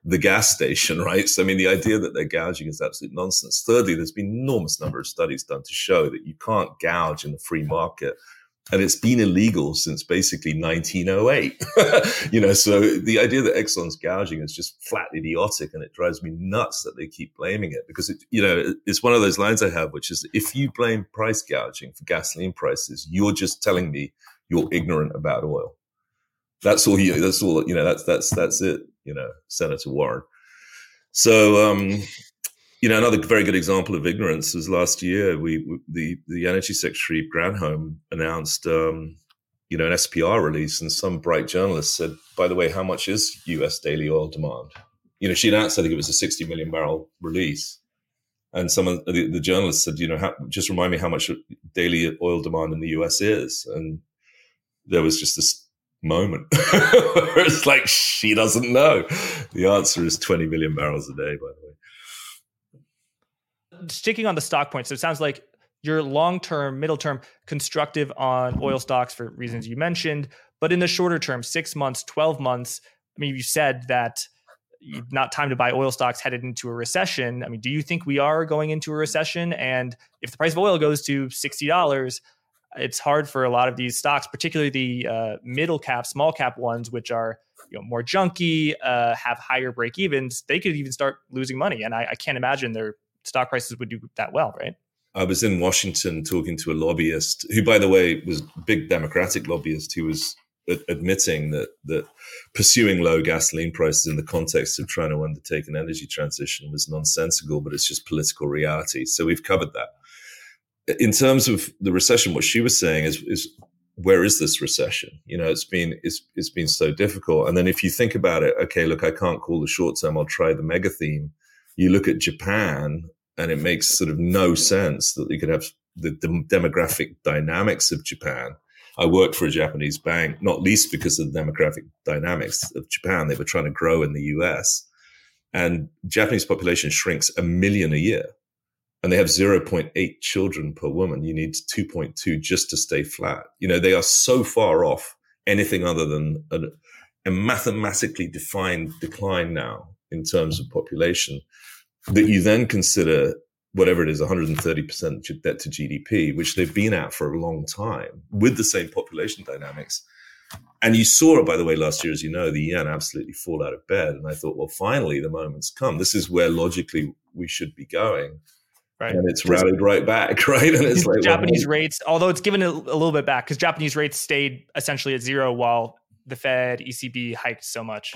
The gas station, right? So, I mean, the idea that they're gouging is absolute nonsense. Thirdly, there's been enormous number of studies done to show that you can't gouge in the free market and it's been illegal since basically 1908. you know, so the idea that Exxon's gouging is just flat idiotic, and it drives me nuts that they keep blaming it because it, you know, it's one of those lines I have, which is if you blame price gouging for gasoline prices, you're just telling me you're ignorant about oil. That's all you. That's all. You know. That's that's that's it. You know, Senator Warren. So, um, you know, another very good example of ignorance was last year. We, we the the Energy Secretary Granholm announced, um, you know, an SPR release, and some bright journalist said, "By the way, how much is U.S. daily oil demand?" You know, she announced I think it was a 60 million barrel release, and some of the, the journalists said, "You know, how, just remind me how much daily oil demand in the U.S. is," and there was just this moment. it's like she doesn't know. The answer is 20 million barrels a day, by the way sticking on the stock point, so it sounds like you're long term, middle term constructive on oil stocks for reasons you mentioned. But in the shorter term, six months, 12 months, I mean, you said that not time to buy oil stocks headed into a recession. I mean, do you think we are going into a recession? And if the price of oil goes to sixty dollars, it's hard for a lot of these stocks, particularly the uh, middle cap, small cap ones, which are you know more junky, uh, have higher break evens. They could even start losing money, and I, I can't imagine their stock prices would do that well, right? I was in Washington talking to a lobbyist who, by the way, was big Democratic lobbyist who was admitting that that pursuing low gasoline prices in the context of trying to undertake an energy transition was nonsensical, but it's just political reality. So we've covered that. In terms of the recession, what she was saying is is where is this recession? You know, it's been it's it's been so difficult. And then if you think about it, okay, look, I can't call the short term. I'll try the mega theme. You look at Japan, and it makes sort of no sense that you could have the, the demographic dynamics of Japan I worked for a Japanese bank, not least because of the demographic dynamics of Japan. They were trying to grow in the US. And Japanese population shrinks a million a year. And they have 0.8 children per woman. You need 2.2 just to stay flat. You know, they are so far off anything other than a, a mathematically defined decline now in terms of population that you then consider whatever it is, 130% debt to GDP, which they've been at for a long time with the same population dynamics. And you saw it, by the way, last year, as you know, the yen absolutely fall out of bed. And I thought, well, finally, the moment's come. This is where logically we should be going. Right. And it's rallied right back, right? And it's like Japanese well, rates, although it's given a, a little bit back because Japanese rates stayed essentially at zero while the Fed, ECB hiked so much.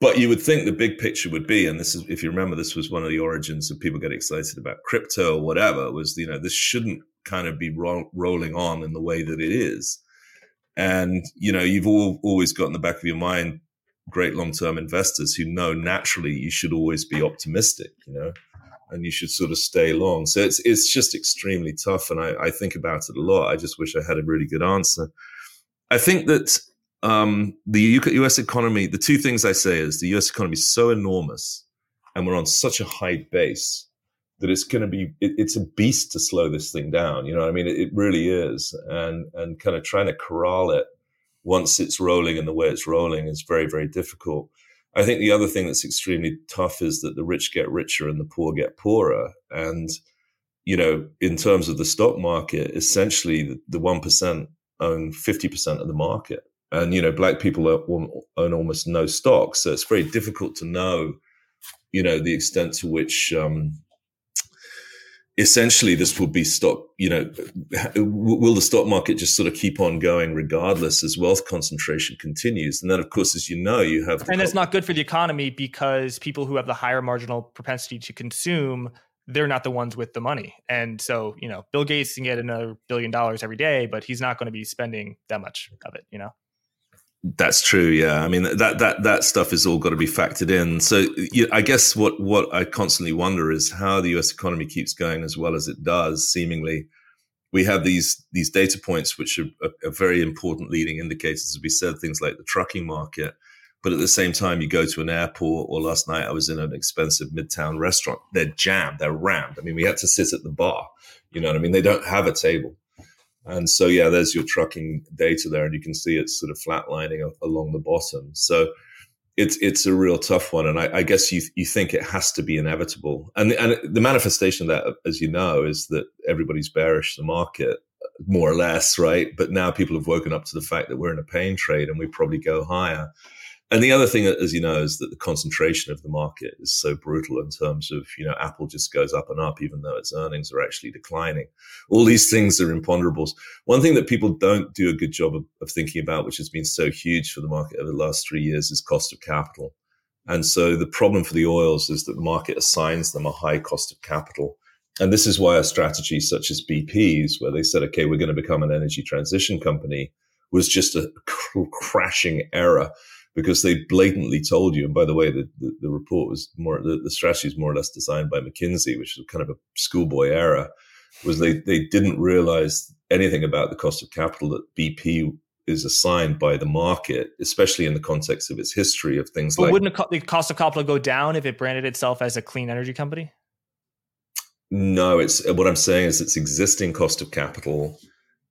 But you would think the big picture would be, and this is, if you remember, this was one of the origins of people get excited about crypto or whatever, was, you know, this shouldn't kind of be ro- rolling on in the way that it is. And, you know, you've all, always got in the back of your mind great long term investors who know naturally you should always be optimistic, you know, and you should sort of stay long. So it's, it's just extremely tough. And I, I think about it a lot. I just wish I had a really good answer. I think that um, the U.S. economy, the two things I say is the U.S. economy is so enormous, and we're on such a high base that it's going to be it, it's a beast to slow this thing down. You know, what I mean, it, it, really is, and and kind of trying to corral it once it's rolling and the way it's rolling is very very difficult. I think the other thing that's extremely tough is that the rich get richer and the poor get poorer, and you know, in terms of the stock market, essentially the one percent own fifty percent of the market and you know black people own almost no stock. So it's very difficult to know you know the extent to which um, essentially this will be stock you know will the stock market just sort of keep on going regardless as wealth concentration continues? And then of course as you know you have and that's not good for the economy because people who have the higher marginal propensity to consume they're not the ones with the money. And so you know bill gates can get another billion dollars every day but he's not going to be spending that much of it you know that's true. Yeah, I mean that that that stuff is all got to be factored in. So you, I guess what what I constantly wonder is how the U.S. economy keeps going as well as it does. Seemingly, we have these these data points which are, are, very important leading indicators. As we said, things like the trucking market. But at the same time, you go to an airport, or last night I was in an expensive midtown restaurant. They're jammed, they're rammed. I mean, we had to sit at the bar. You know what I mean? They don't have a table. And so, yeah, there's your trucking data there, and you can see it's sort of flatlining along the bottom. So it's it's a real tough one, and I, I, guess you you think it has to be inevitable. And and the manifestation of that, as you know, is that everybody's bearish the market more or less, right? But now people have woken up to the fact that we're in a pain trade, and we probably go higher. And the other thing, as you know, is that the concentration of the market is so brutal in terms of, you know, Apple just goes up and up, even though its earnings are actually declining. All these things are imponderables. One thing that people don't do a good job of, of thinking about, which has been so huge for the market over the last three years, is cost of capital. And so the problem for the oils is that the market assigns them a high cost of capital. And this is why a strategy such as BP's, where they said, okay, we're going to become an energy transition company, was just a crashing error because they blatantly told you. And by the way, the, the, the report was more, the, the, strategy is more or less designed by McKinsey, which is kind of a schoolboy error, was they, they didn't realize anything about the cost of capital that BP is assigned by the market, especially in the context of its history of things but like. Wouldn't the cost of capital go down if it branded itself as a clean energy company? No, it's what I'm saying is its existing cost of capital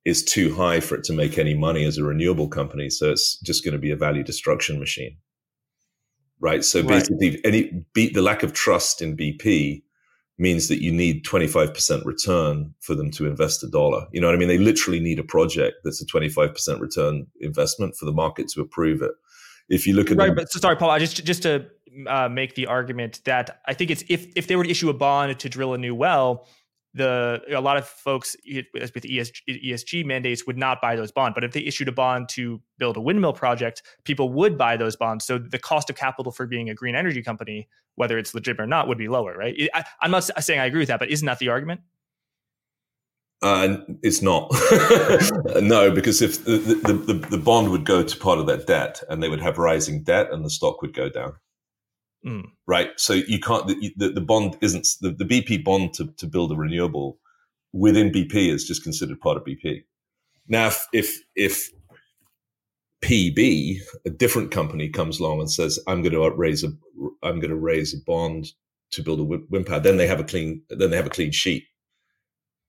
is too high for it to make any money as a renewable company. So it's just going to be a value destruction machine. right? So basically, right. any beat the lack of trust in BP means that you need 25% return for them to invest a dollar. You know what I mean? They literally need a project that's a 25% return investment for the market to approve it. If you look at right, them, but so sorry, Paul. I just just to uh, make the argument that I think it's if if they were to issue a bond to drill a new well, the a lot of folks with ESG, ESG mandates would not buy those bonds. But if they issued a bond to build a windmill project, people would buy those bonds. So the cost of capital for being a green energy company, whether it's legitimate or not, would be lower, right? I, am not saying I agree with that, but isn't that the argument? Uh, it's not. no, because if the, the, the, the bond would go to part of that debt and they would have rising debt and the stock would go down. Mm. Right. So you can't, the, the, the bond isn't, the, the BP bond to, to build a renewable within BP is just considered part of BP. Now, if, if, if PB, a different company comes along and says, I'm going to raise a, I'm going to raise a bond to build a wind power, then they have a clean, then they have a clean sheet.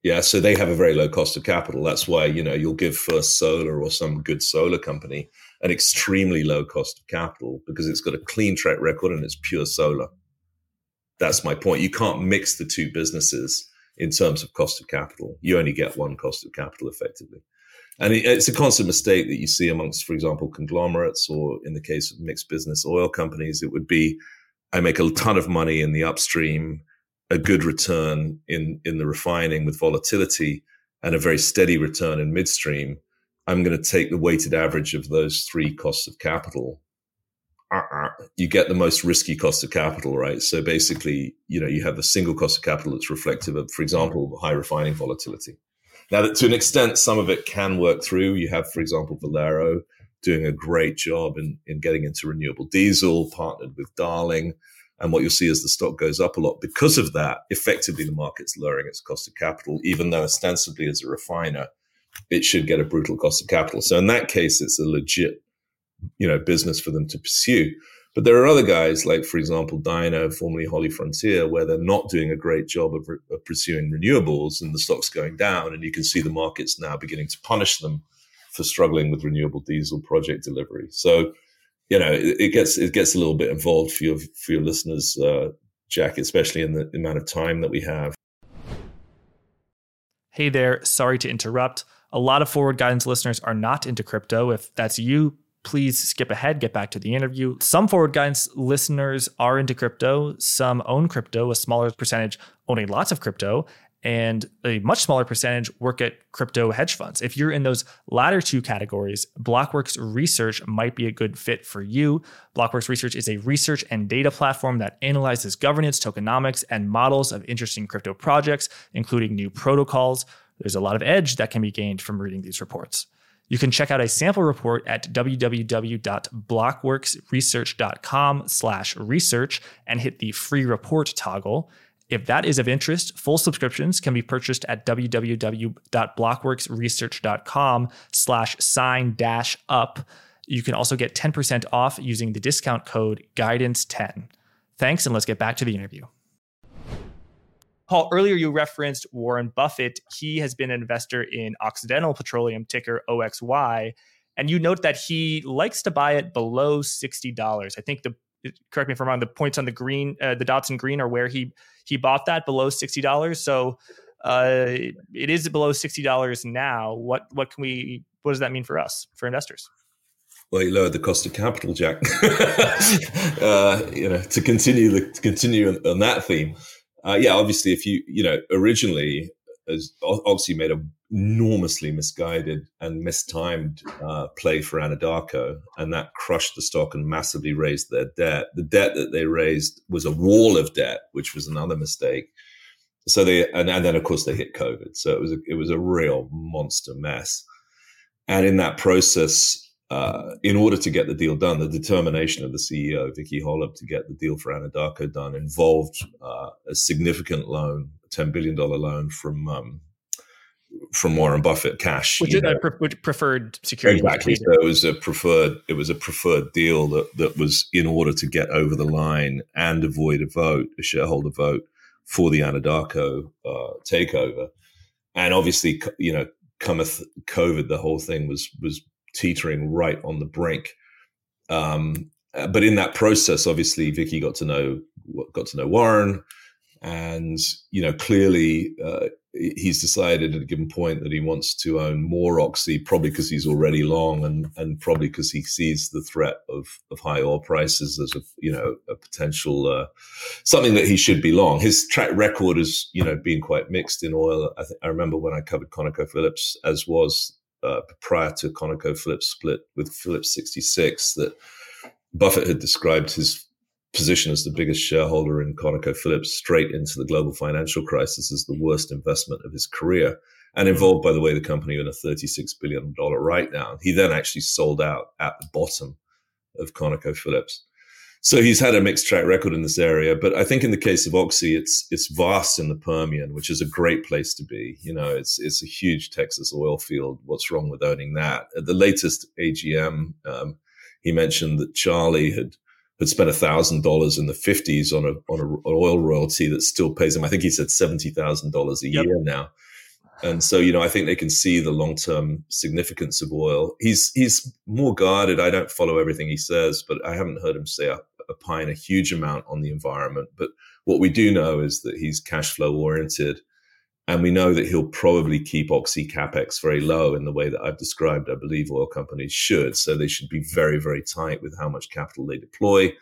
Yeah, so they have a very low cost of capital. That's why you know you'll give First Solar or some good solar company an extremely low cost of capital because it's got a clean track record and it's pure solar. That's my point. You can't mix the two businesses in terms of cost of capital. You only get one cost of capital effectively. And it's a constant mistake that you see amongst, for example, conglomerates or in the case of mixed business oil companies, it would be I make a ton of money in the upstream a good return in in the refining with volatility and a very steady return in midstream, I'm going to take the weighted average of those three costs of capital. Uh-uh. You get the most risky cost of capital, right? So basically, you know, you have a single cost of capital that's reflective of, for example, high refining volatility. Now, that to an extent, some of it can work through. You have, for example, Valero doing a great job in, in getting into renewable diesel, partnered with Darling. And what you'll see is the stock goes up a lot. Because of that, effectively the market's lowering its cost of capital, even though ostensibly as a refiner, it should get a brutal cost of capital. So in that case, it's a legit, you know, business for them to pursue. But there are other guys like, for example, DINO, formerly Holly Frontier, where they're not doing a great job of, re- of pursuing renewables and the stock's going down. And you can see the markets now beginning to punish them for struggling with renewable diesel project delivery. So you know, it, it, gets it gets a little bit involved for your for your listeners, uh, Jack, especially in the amount of time that we have. Hey there, sorry to interrupt. A lot of forward guidance listeners are not into crypto. If that's you, please skip ahead, get back to the interview. Some forward guidance listeners are into crypto, some own crypto, a smaller percentage owning lots of crypto, and a much smaller percentage work at crypto hedge funds. If you're in those latter two categories, Blockworks Research might be a good fit for you. Blockworks Research is a research and data platform that analyzes governance, tokenomics, and models of interesting crypto projects, including new protocols. There's a lot of edge that can be gained from reading these reports. You can check out a sample report at www.blockworksresearch.com slash research and hit the free report toggle. If that is of interest, full subscriptions can be purchased at www.blockworksresearch.com slash sign dash up. You can also get 10% off using the discount code guidance10. Thanks, and let's get back to the interview. Paul, earlier you referenced Warren Buffett. He has been an investor in Occidental Petroleum, ticker OXY. And you note that he likes to buy it below $60. I think the correct me if I'm wrong, the points on the green, uh, the dots in green are where he he bought that below sixty dollars. So uh, it is below sixty dollars now. What what can we? What does that mean for us, for investors? Well, you lowered the cost of capital, Jack. uh, you know, to continue the, to continue on, on that theme. Uh, yeah, obviously, if you you know originally, as obviously made a enormously misguided and mistimed uh, play for Anadarko, and that crushed the stock and massively raised their debt. The debt that they raised was a wall of debt, which was another mistake. So they and, and then of course they hit COVID. So it was a, it was a real monster mess. And in that process, uh, in order to get the deal done, the determination of the CEO Vicky Hollub to get the deal for Anadarko done involved uh, a significant loan, a ten billion dollar loan from um, from Warren Buffett cash. Which is a pre- preferred security. Exactly. So it was a preferred. It was a preferred deal that that was in order to get over the line and avoid a vote, a shareholder vote for the Anadarko uh, takeover. And obviously, you know, cometh COVID, the whole thing was was teetering right on the brink. Um, uh, but in that process, obviously, Vicky got to know got to know Warren, and you know clearly uh, he's decided at a given point that he wants to own more Oxy, probably because he's already long, and and probably because he sees the threat of of high oil prices as a you know a potential uh, something that he should be long. His track record has you know been quite mixed in oil. I, th- I remember when I covered ConocoPhillips, as was uh, prior to ConocoPhillips split with Phillips 66, that Buffett had described his position as the biggest shareholder in ConocoPhillips straight into the global financial crisis as the worst investment of his career and involved, by the way, the company in a $36 billion write down. He then actually sold out at the bottom of ConocoPhillips. So he's had a mixed track record in this area, but I think in the case of Oxy, it's it's vast in the Permian, which is a great place to be. You know, it's it's a huge Texas oil field. What's wrong with owning that? At the latest AGM, um, he mentioned that Charlie had had spent a thousand dollars in the fifties on a on a, an oil royalty that still pays him. I think he said seventy thousand dollars a yep. year now. And so, you know, I think they can see the long term significance of oil. He's he's more guarded. I don't follow everything he says, but I haven't heard him say a, opine a huge amount on the environment. But what we do know is that he's cash flow oriented and we know that he'll probably keep Oxy capex very low in the way that I've described. I believe oil companies should. So they should be very, very tight with how much capital they deploy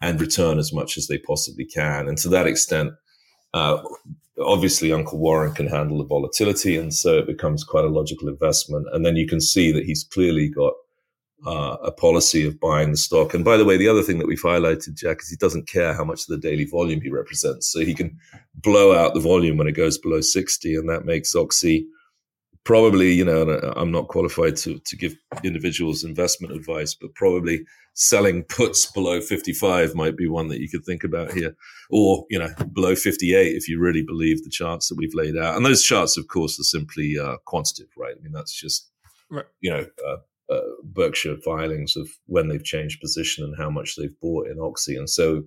and return as much as they possibly can. And to that extent, uh, obviously, Uncle Warren can handle the volatility. And so it becomes quite a logical investment. And then you can see that he's clearly got uh, a policy of buying the stock. And by the way, the other thing that we've highlighted, Jack, is he doesn't care how much of the daily volume he represents. So he can blow out the volume when it goes below 60. And that makes Oxy probably, you know, I'm not qualified to, to give individuals investment advice, but probably selling puts below 55 might be one that you could think about here. Or, you know, below 58 if you really believe the charts that we've laid out. And those charts, of course, are simply uh, quantitative, right? I mean, that's just, right. you know, uh, uh, Berkshire filings of when they've changed position and how much they've bought in Oxy, and so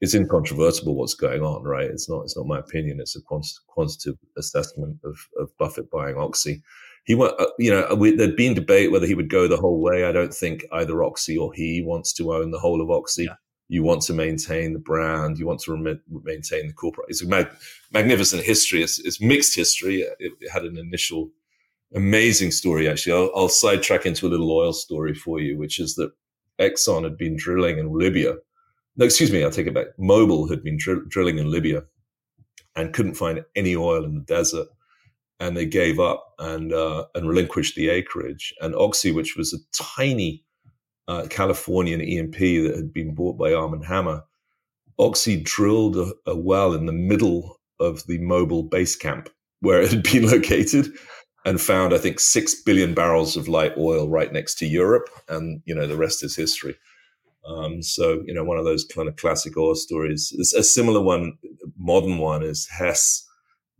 it's incontrovertible what's going on, right? It's not it's not my opinion; it's a quant- quantitative assessment of of Buffett buying Oxy. He went, uh, you know, we, there'd been debate whether he would go the whole way. I don't think either Oxy or he wants to own the whole of Oxy. Yeah. You want to maintain the brand. You want to rem- maintain the corporate. It's a mag- magnificent history. It's, it's mixed history. It, it had an initial amazing story, actually. I'll, I'll sidetrack into a little oil story for you, which is that Exxon had been drilling in Libya. No, excuse me, I'll take it back. Mobil had been dr- drilling in Libya and couldn't find any oil in the desert. And they gave up and uh, and relinquished the acreage. And Oxy, which was a tiny uh, Californian E&P that had been bought by Armand Hammer, Oxy drilled a, a well in the middle of the Mobil base camp where it had been located and found, I think, six billion barrels of light oil right next to Europe, and you know the rest is history. Um, so you know, one of those kind of classic oil stories. A similar one, modern one, is Hess.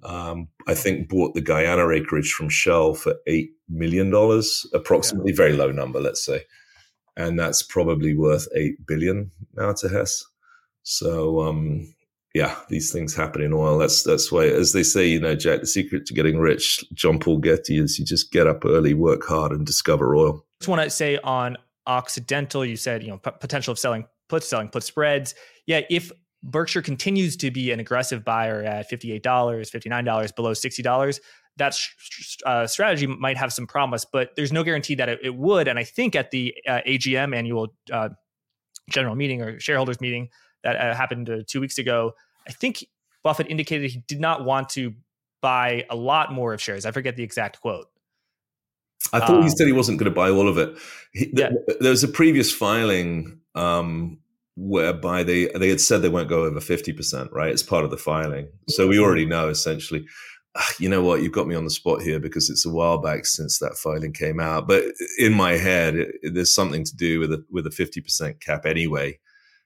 Um, I think bought the Guyana acreage from Shell for eight million dollars, approximately, yeah. very low number, let's say, and that's probably worth eight billion now to Hess. So um, yeah, these things happen in oil. That's that's why, as they say, you know, Jack, the secret to getting rich, John Paul Getty, is you just get up early, work hard, and discover oil. I Just want to say on Occidental, you said you know p- potential of selling puts, selling put spreads. Yeah, if Berkshire continues to be an aggressive buyer at fifty eight dollars, fifty nine dollars, below sixty dollars, that uh, strategy might have some promise, but there's no guarantee that it, it would. And I think at the uh, AGM annual uh, general meeting or shareholders meeting that uh, happened uh, two weeks ago, I think Buffett indicated he did not want to buy a lot more of shares. I forget the exact quote. I thought um, he said he wasn't going to buy all of it. He, yeah. th- there was a previous filing um, whereby they they had said they won't go over fifty percent, right? It's part of the filing, so we already know essentially. Ah, you know what? You've got me on the spot here because it's a while back since that filing came out. But in my head, it, there's something to do with a with a fifty percent cap anyway.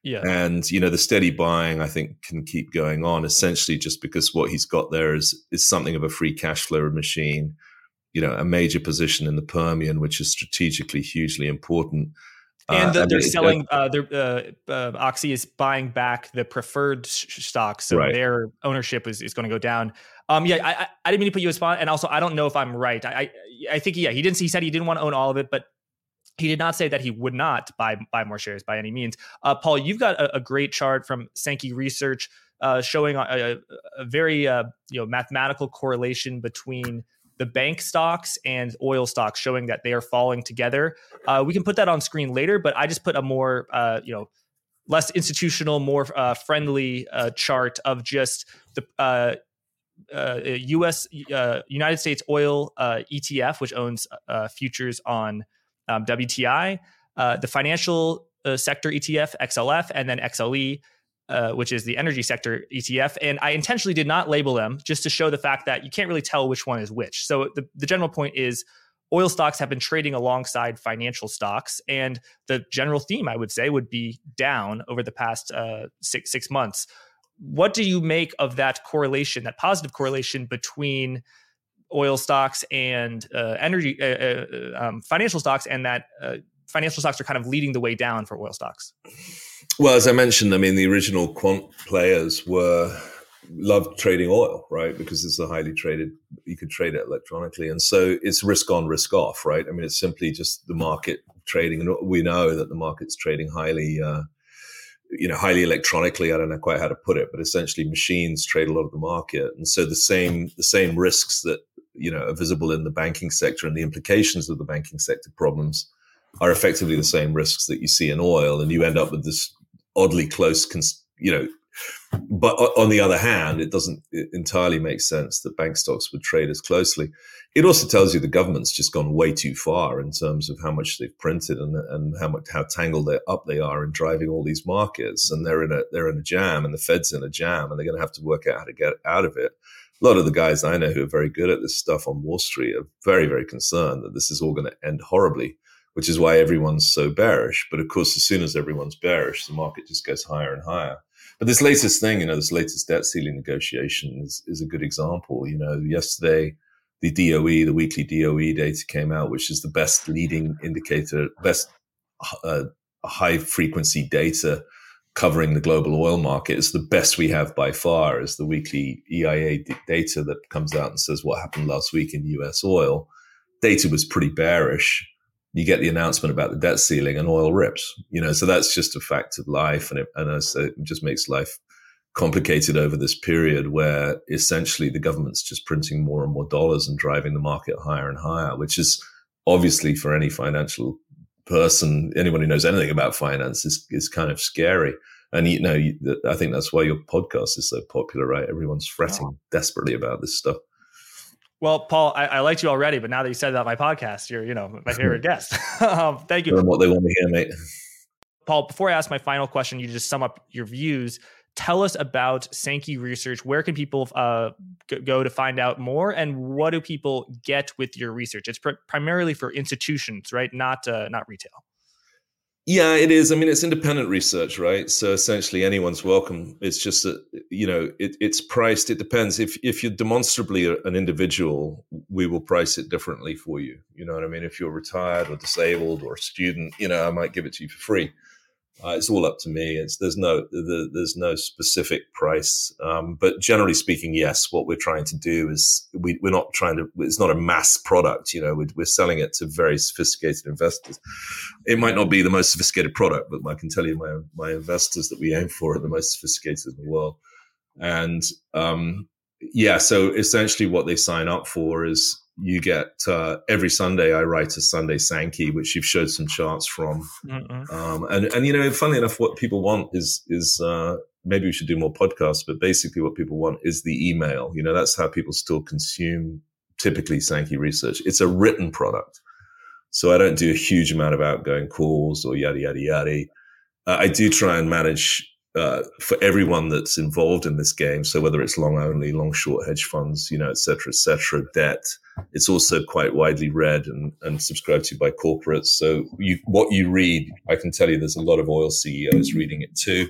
Yeah. And, you know, the steady buying, I think, can keep going on essentially just because what he's got there is, is something of a free cash flow machine, you know, a major position in the Permian, which is strategically hugely important. And the, uh, they're selling, uh, their, uh, uh, Oxy is buying back the preferred stock. So right. their ownership is, is going to go down. Um, yeah, I, I didn't mean to put you a spot. And also, I don't know if I'm right. I, I, I think, yeah, he didn't, he said he didn't want to own all of it, but he did not say that he would not buy buy more shares by any means. Uh, Paul, you've got a, a, great chart from Sankey Research uh, showing a, a very uh, you know mathematical correlation between the bank stocks and oil stocks, showing that they are falling together. Uh, we can put that on screen later, but I just put a more uh, you know less institutional, more uh, friendly chart of just the U.S. United States oil ETF, which owns futures on um, WTI, uh, the financial uh, sector ETF XLF, and then XLE, which is the energy sector ETF. And I intentionally did not label them just to show the fact that you can't really tell which one is which. So the, the general point is oil stocks have been trading alongside financial stocks, and the general theme I would say would be down over the past six six months what do you make of that correlation, that positive correlation between oil stocks and uh, energy, uh, uh, um, financial stocks, and that uh, financial stocks are kind of leading the way down for oil stocks? Well, as I mentioned, I mean, the original quant players were loved trading oil, right? Because it's a highly traded, you could trade it electronically. And so it's risk on, risk off, right? I mean, it's simply just the market trading. And we know that the market's trading highly, uh, you know, highly electronically. I don't know quite how to put it, but essentially machines trade a lot of the market. And so the same, the same risks that, you know, are visible in the banking sector and the implications of the banking sector problems are effectively the same risks that you see in oil. And you end up with this oddly close, cons- you know, but on the other hand, it doesn't entirely make sense that bank stocks would trade as closely. It also tells you the government's just gone way too far in terms of how much they've printed and, and how much how tangled they up they are in driving all these markets. And they're in a they're in a jam, and the Fed's in a jam, and they're going to have to work out how to get out of it. A lot of the guys I know who are very good at this stuff on Wall Street are very very concerned that this is all going to end horribly which is why everyone's so bearish. But of course, as soon as everyone's bearish, the market just goes higher and higher. But this latest thing, you know, this latest debt ceiling negotiation is, is a good example. You know, yesterday, the DOE, the weekly DOE data came out, which is the best leading indicator, best uh, high frequency data covering the global oil market. is the best we have by far is the weekly EIA d- data that comes out and says what happened last week in US oil. Data was pretty bearish you get the announcement about the debt ceiling and oil rips, you know, so that's just a fact of life. And it, and it just makes life complicated over this period where essentially the government's just printing more and more dollars and driving the market higher and higher, which is obviously for any financial person, anyone who knows anything about finance is, is kind of scary. And, you know, I think that's why your podcast is so popular, right? Everyone's fretting desperately about this stuff. Well, Paul, I, I, liked you already, but now that you said that my podcast, you're, you know, my favorite guest. um, thank you. What they want to hear, mate. Paul, before I ask my final question, you just sum up your views. Tell us about Sankey Research. Where can people uh, go to find out more, and what do people get with your research? It's pr- primarily for institutions, right? Not uh, not retail. Yeah, it is. I mean, it's independent research, right? So essentially, anyone's welcome. It's just that you know it, it's priced. It depends. If if you're demonstrably an individual, we will price it differently for you. You know what I mean? If you're retired or disabled or a student, you know, I might give it to you for free. Uh, it's all up to me. It's there's no the, there's no specific price, um, but generally speaking, yes. What we're trying to do is we, we're not trying to. It's not a mass product. You know, we're, we're selling it to very sophisticated investors. It might not be the most sophisticated product, but I can tell you, my my investors that we aim for are the most sophisticated in the world. And um, yeah, so essentially, what they sign up for is you get uh, every Sunday. I write a Sunday Sankey, which you've showed some charts from, um, and and you know, funnily enough, what people want is is uh, maybe we should do more podcasts, but basically, what people want is the email. You know, that's how people still consume typically Sankey research. It's a written product, so I don't do a huge amount of outgoing calls or yada yada yada. Uh, I do try and manage uh, for everyone that's involved in this game. So whether it's long only, long short hedge funds, you know, et cetera, et cetera, debt, it's also quite widely read and, and subscribed to by corporates. So you, what you read, I can tell you there's a lot of oil CEOs reading it too.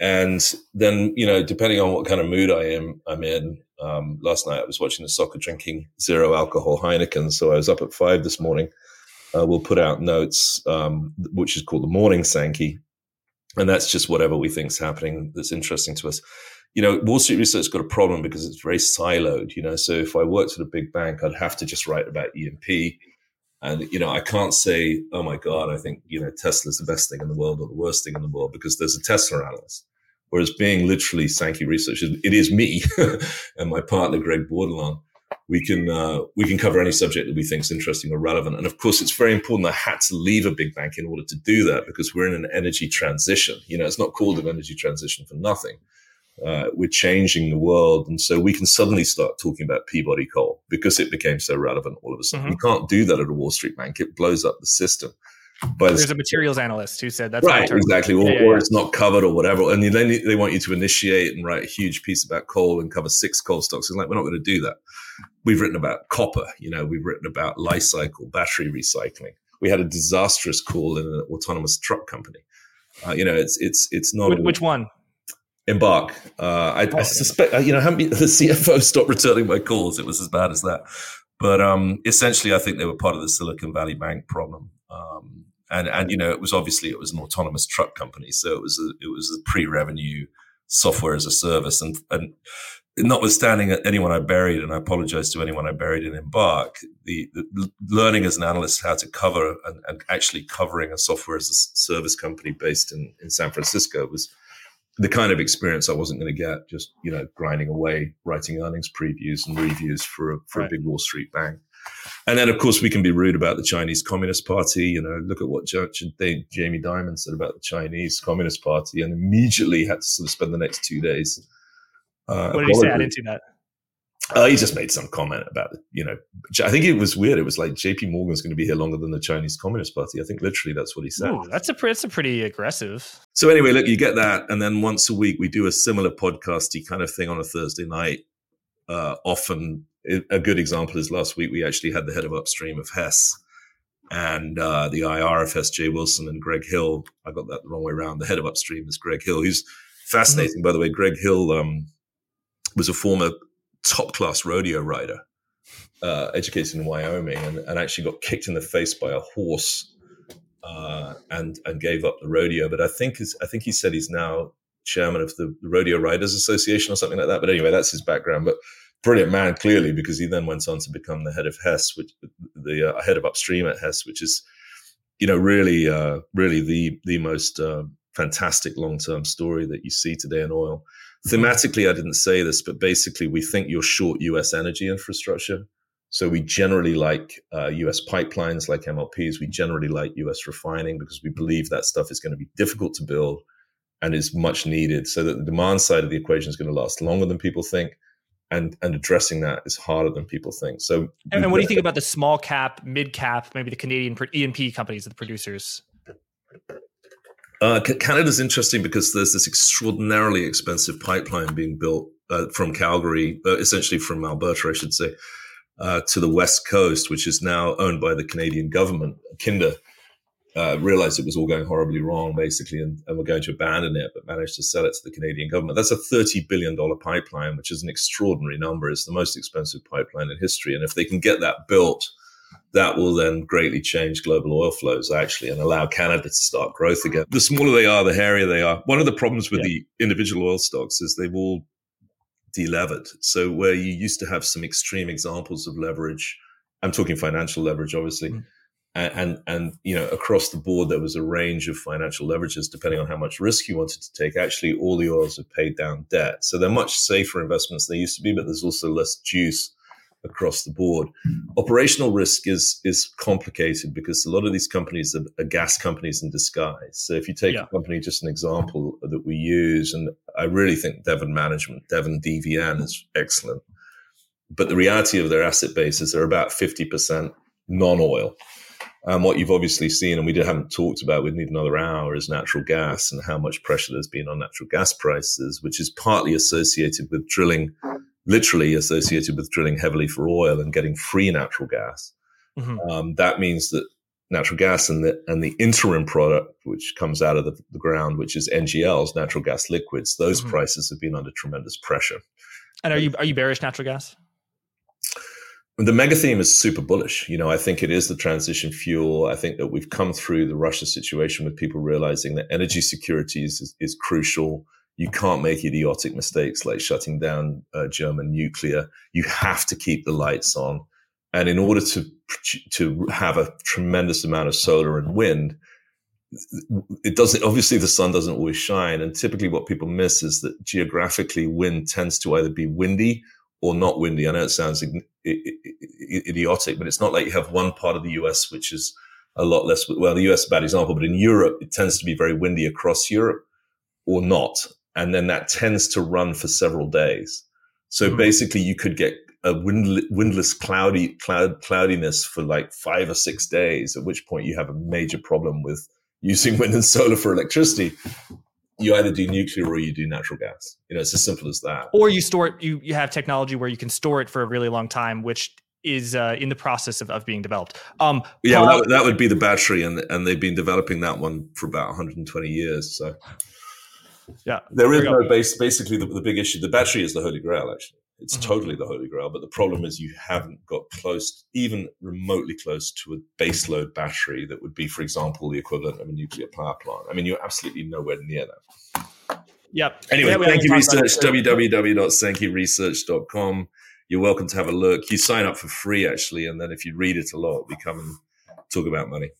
And then, you know, depending on what kind of mood I am, I'm in. Um, last night I was watching the soccer drinking zero alcohol Heineken. So I was up at five this morning. Uh, we'll put out notes, um, which is called the morning Sankey and that's just whatever we think is happening that's interesting to us. You know, Wall Street Research got a problem because it's very siloed. You know, so if I worked at a big bank, I'd have to just write about E&P, And you know, I can't say, "Oh my God, I think you know Tesla's the best thing in the world or the worst thing in the world," because there's a Tesla analyst. Whereas being literally Sankey Research, it is me and my partner Greg Bordelon. We can uh, we can cover any subject that we think is interesting or relevant. And of course, it's very important. I had to leave a big bank in order to do that because we're in an energy transition. You know, it's not called an energy transition for nothing uh, we're changing the world. And so we can suddenly start talking about Peabody coal because it became so relevant all of a sudden. Mm-hmm. You can't do that at a Wall Street bank. It blows up the system. But There's a materials analyst who said that's right, exactly, or, yeah, yeah, or, it's not covered or whatever. And then they want you to initiate and write a huge piece about coal and cover six coal stocks. And like, we're not going to do that. We've written about copper, you know, we've written about life cycle, battery recycling. We had a disastrous call in an autonomous truck company. Uh, you know, it's it's it's not. Which, which one? Embark. Uh, I, I, suspect, uh, you know, the CFO stopped returning my calls. It was as bad as that. But um, essentially, I think they were part of the Silicon Valley Bank problem. Um, and and you know, it was obviously it was an autonomous truck company, so it was a, it was a pre-revenue software as a service. And and notwithstanding anyone I buried, and I apologize to anyone I buried in Embark, the, the learning as an analyst how to cover and, and, actually covering a software as a service company based in in San Francisco was the kind of experience I wasn't going to get just, you know, grinding away, writing earnings previews and reviews for a, for right. a big Wall Street bank. And then, of course, we can be rude about the Chinese Communist Party. You know, look at what Jamie Dimon said about the Chinese Communist Party and immediately had to sort of spend the next two days. Uh, what did he say? I didn't see that. Uh, he just made some comment about, you know, I think it was weird. It was like JP Morgan's going to be here longer than the Chinese Communist Party. I think literally that's what he said. Ooh, that's a, that's a pretty aggressive. So anyway, look, you get that. And then once a week, we do a similar podcasty kind of thing on a Thursday night. Uh, often a good example is last week, we actually had the head of upstream of Hess and uh, the IR of Hess, Jay Wilson and Greg Hill. I got that the wrong way around. The head of upstream is Greg Hill. He's fascinating, mm-hmm. by the way. Greg Hill um, was a former top class rodeo rider, uh, educated in Wyoming, and, and, actually got kicked in the face by a horse, uh, and and gave up the rodeo. But I think his, I think he said he's now chairman of the Rodeo Riders Association or something like that. But anyway, that's his background. But brilliant man, clearly, because he then went on to become the head of Hess, which the uh, head of upstream at Hess, which is, you know, really, uh, really the the most uh, fantastic long term story that you see today in oil thematically, I didn't say this, but basically, we think you're short US energy infrastructure. So we generally like uh, US pipelines, like MLPs. We generally like US refining because we believe that stuff is going to be difficult to build and is much needed. So that the demand side of the equation is going to last longer than people think. And, and addressing that is harder than people think. So, and, and what do you think about the small cap, mid cap, maybe the Canadian E&P companies, the producers? Uh, Canada's interesting because there's this extraordinarily expensive pipeline being built uh, from Calgary, uh, essentially from Alberta, I should say, uh, to the west coast, which is now owned by the Canadian government. Kinder uh, realized it was all going horribly wrong, basically, and, and were going to abandon it, but managed to sell it to the Canadian government. That's a $30 billion pipeline, which is an extraordinary number. It's the most expensive pipeline in history. And if they can get that built – that will then greatly change global oil flows actually and allow Canada to start growth again. The smaller they are, the hairier they are. One of the problems with yeah. the individual oil stocks is they've all delevered. So where you used to have some extreme examples of leverage, I'm talking financial leverage, obviously. Mm. And, and, and you know across the board there was a range of financial leverages depending on how much risk you wanted to take. Actually, all the oils have paid down debt, so they're much safer investments than they used to be. But there's also less juice across the board. Operational risk is is complicated because a lot of these companies are, are gas companies in disguise. So if you take yeah. a company, just an example that we use, and I really think Devon Management, Devon DVN is excellent. But the reality of their asset base is they're about 50% non-oil. And what you've obviously seen, and we haven't talked about, we need another hour, is natural gas and how much pressure there's been on natural gas prices, which is partly associated with drilling literally associated with drilling heavily for oil and getting free natural gas. Mm-hmm. Um, that means that natural gas and the and the interim product which comes out of the, the ground, which is NGLs, natural gas liquids, those mm-hmm. prices have been under tremendous pressure. And are you are you bearish natural gas? The mega theme is super bullish. You know, I think it is the transition fuel. I think that we've come through the Russia situation with people realizing that energy security is, is crucial you can't make idiotic mistakes like shutting down uh, German nuclear. You have to keep the lights on. And in order to to have a tremendous amount of solar and wind, it doesn't obviously the sun doesn't always shine and typically what people miss is that geographically wind tends to either be windy or not windy. I know it sounds idiotic but it's not like you have one part of the us which is a lot less well the us is a bad example but in europe it tends to be very windy across europe or not and then that tends to run for several days. So mm-hmm. basically you could get a wind, windless cloudy cloud cloudiness for like five or six days at which point you have a major problem with using wind and solar for electricity, you either do nuclear or you do natural gas. You know, it's as simple as that. Or you store it. You you have technology where you can store it for a really long time, which is uh, in the process of, of being developed. Um, yeah, Paul, well, that, that, would be the battery, and and they've been developing that one for about 120 years. So yeah, there is no base. Basically, the, the big issue, the battery is the holy grail. Actually, it's mm-hmm. totally the holy grail. But the problem is you haven't got close, even remotely close to a baseload battery that would be, for example, the equivalent of a nuclear power plant. I mean, you're absolutely nowhere near that. Yep. Anyway, yeah, you, Research, www.sankeyresearch.com. You're welcome to have a look. You sign up for free, actually. And then if you read it a lot, we come and talk about money.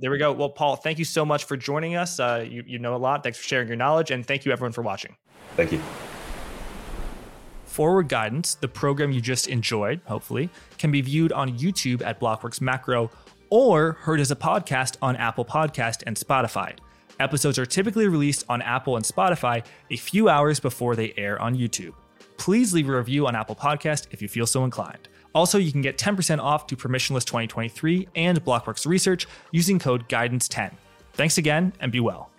There we go. Well, Paul, thank you so much for joining us. Uh, you, you know a lot. Thanks for sharing your knowledge. And thank you, everyone, for watching. Thank you. Forward Guidance, the program you just enjoyed, hopefully, can be viewed on YouTube at Blockworks Macro or heard as a podcast on Apple Podcast and Spotify. Episodes are typically released on Apple and Spotify a few hours before they air on YouTube. Please leave a review on Apple Podcast if you feel so inclined. Also, you can get 10% off to Permissionless 2023 and Blockworks Research using code GUIDANCE10. Thanks again and be well.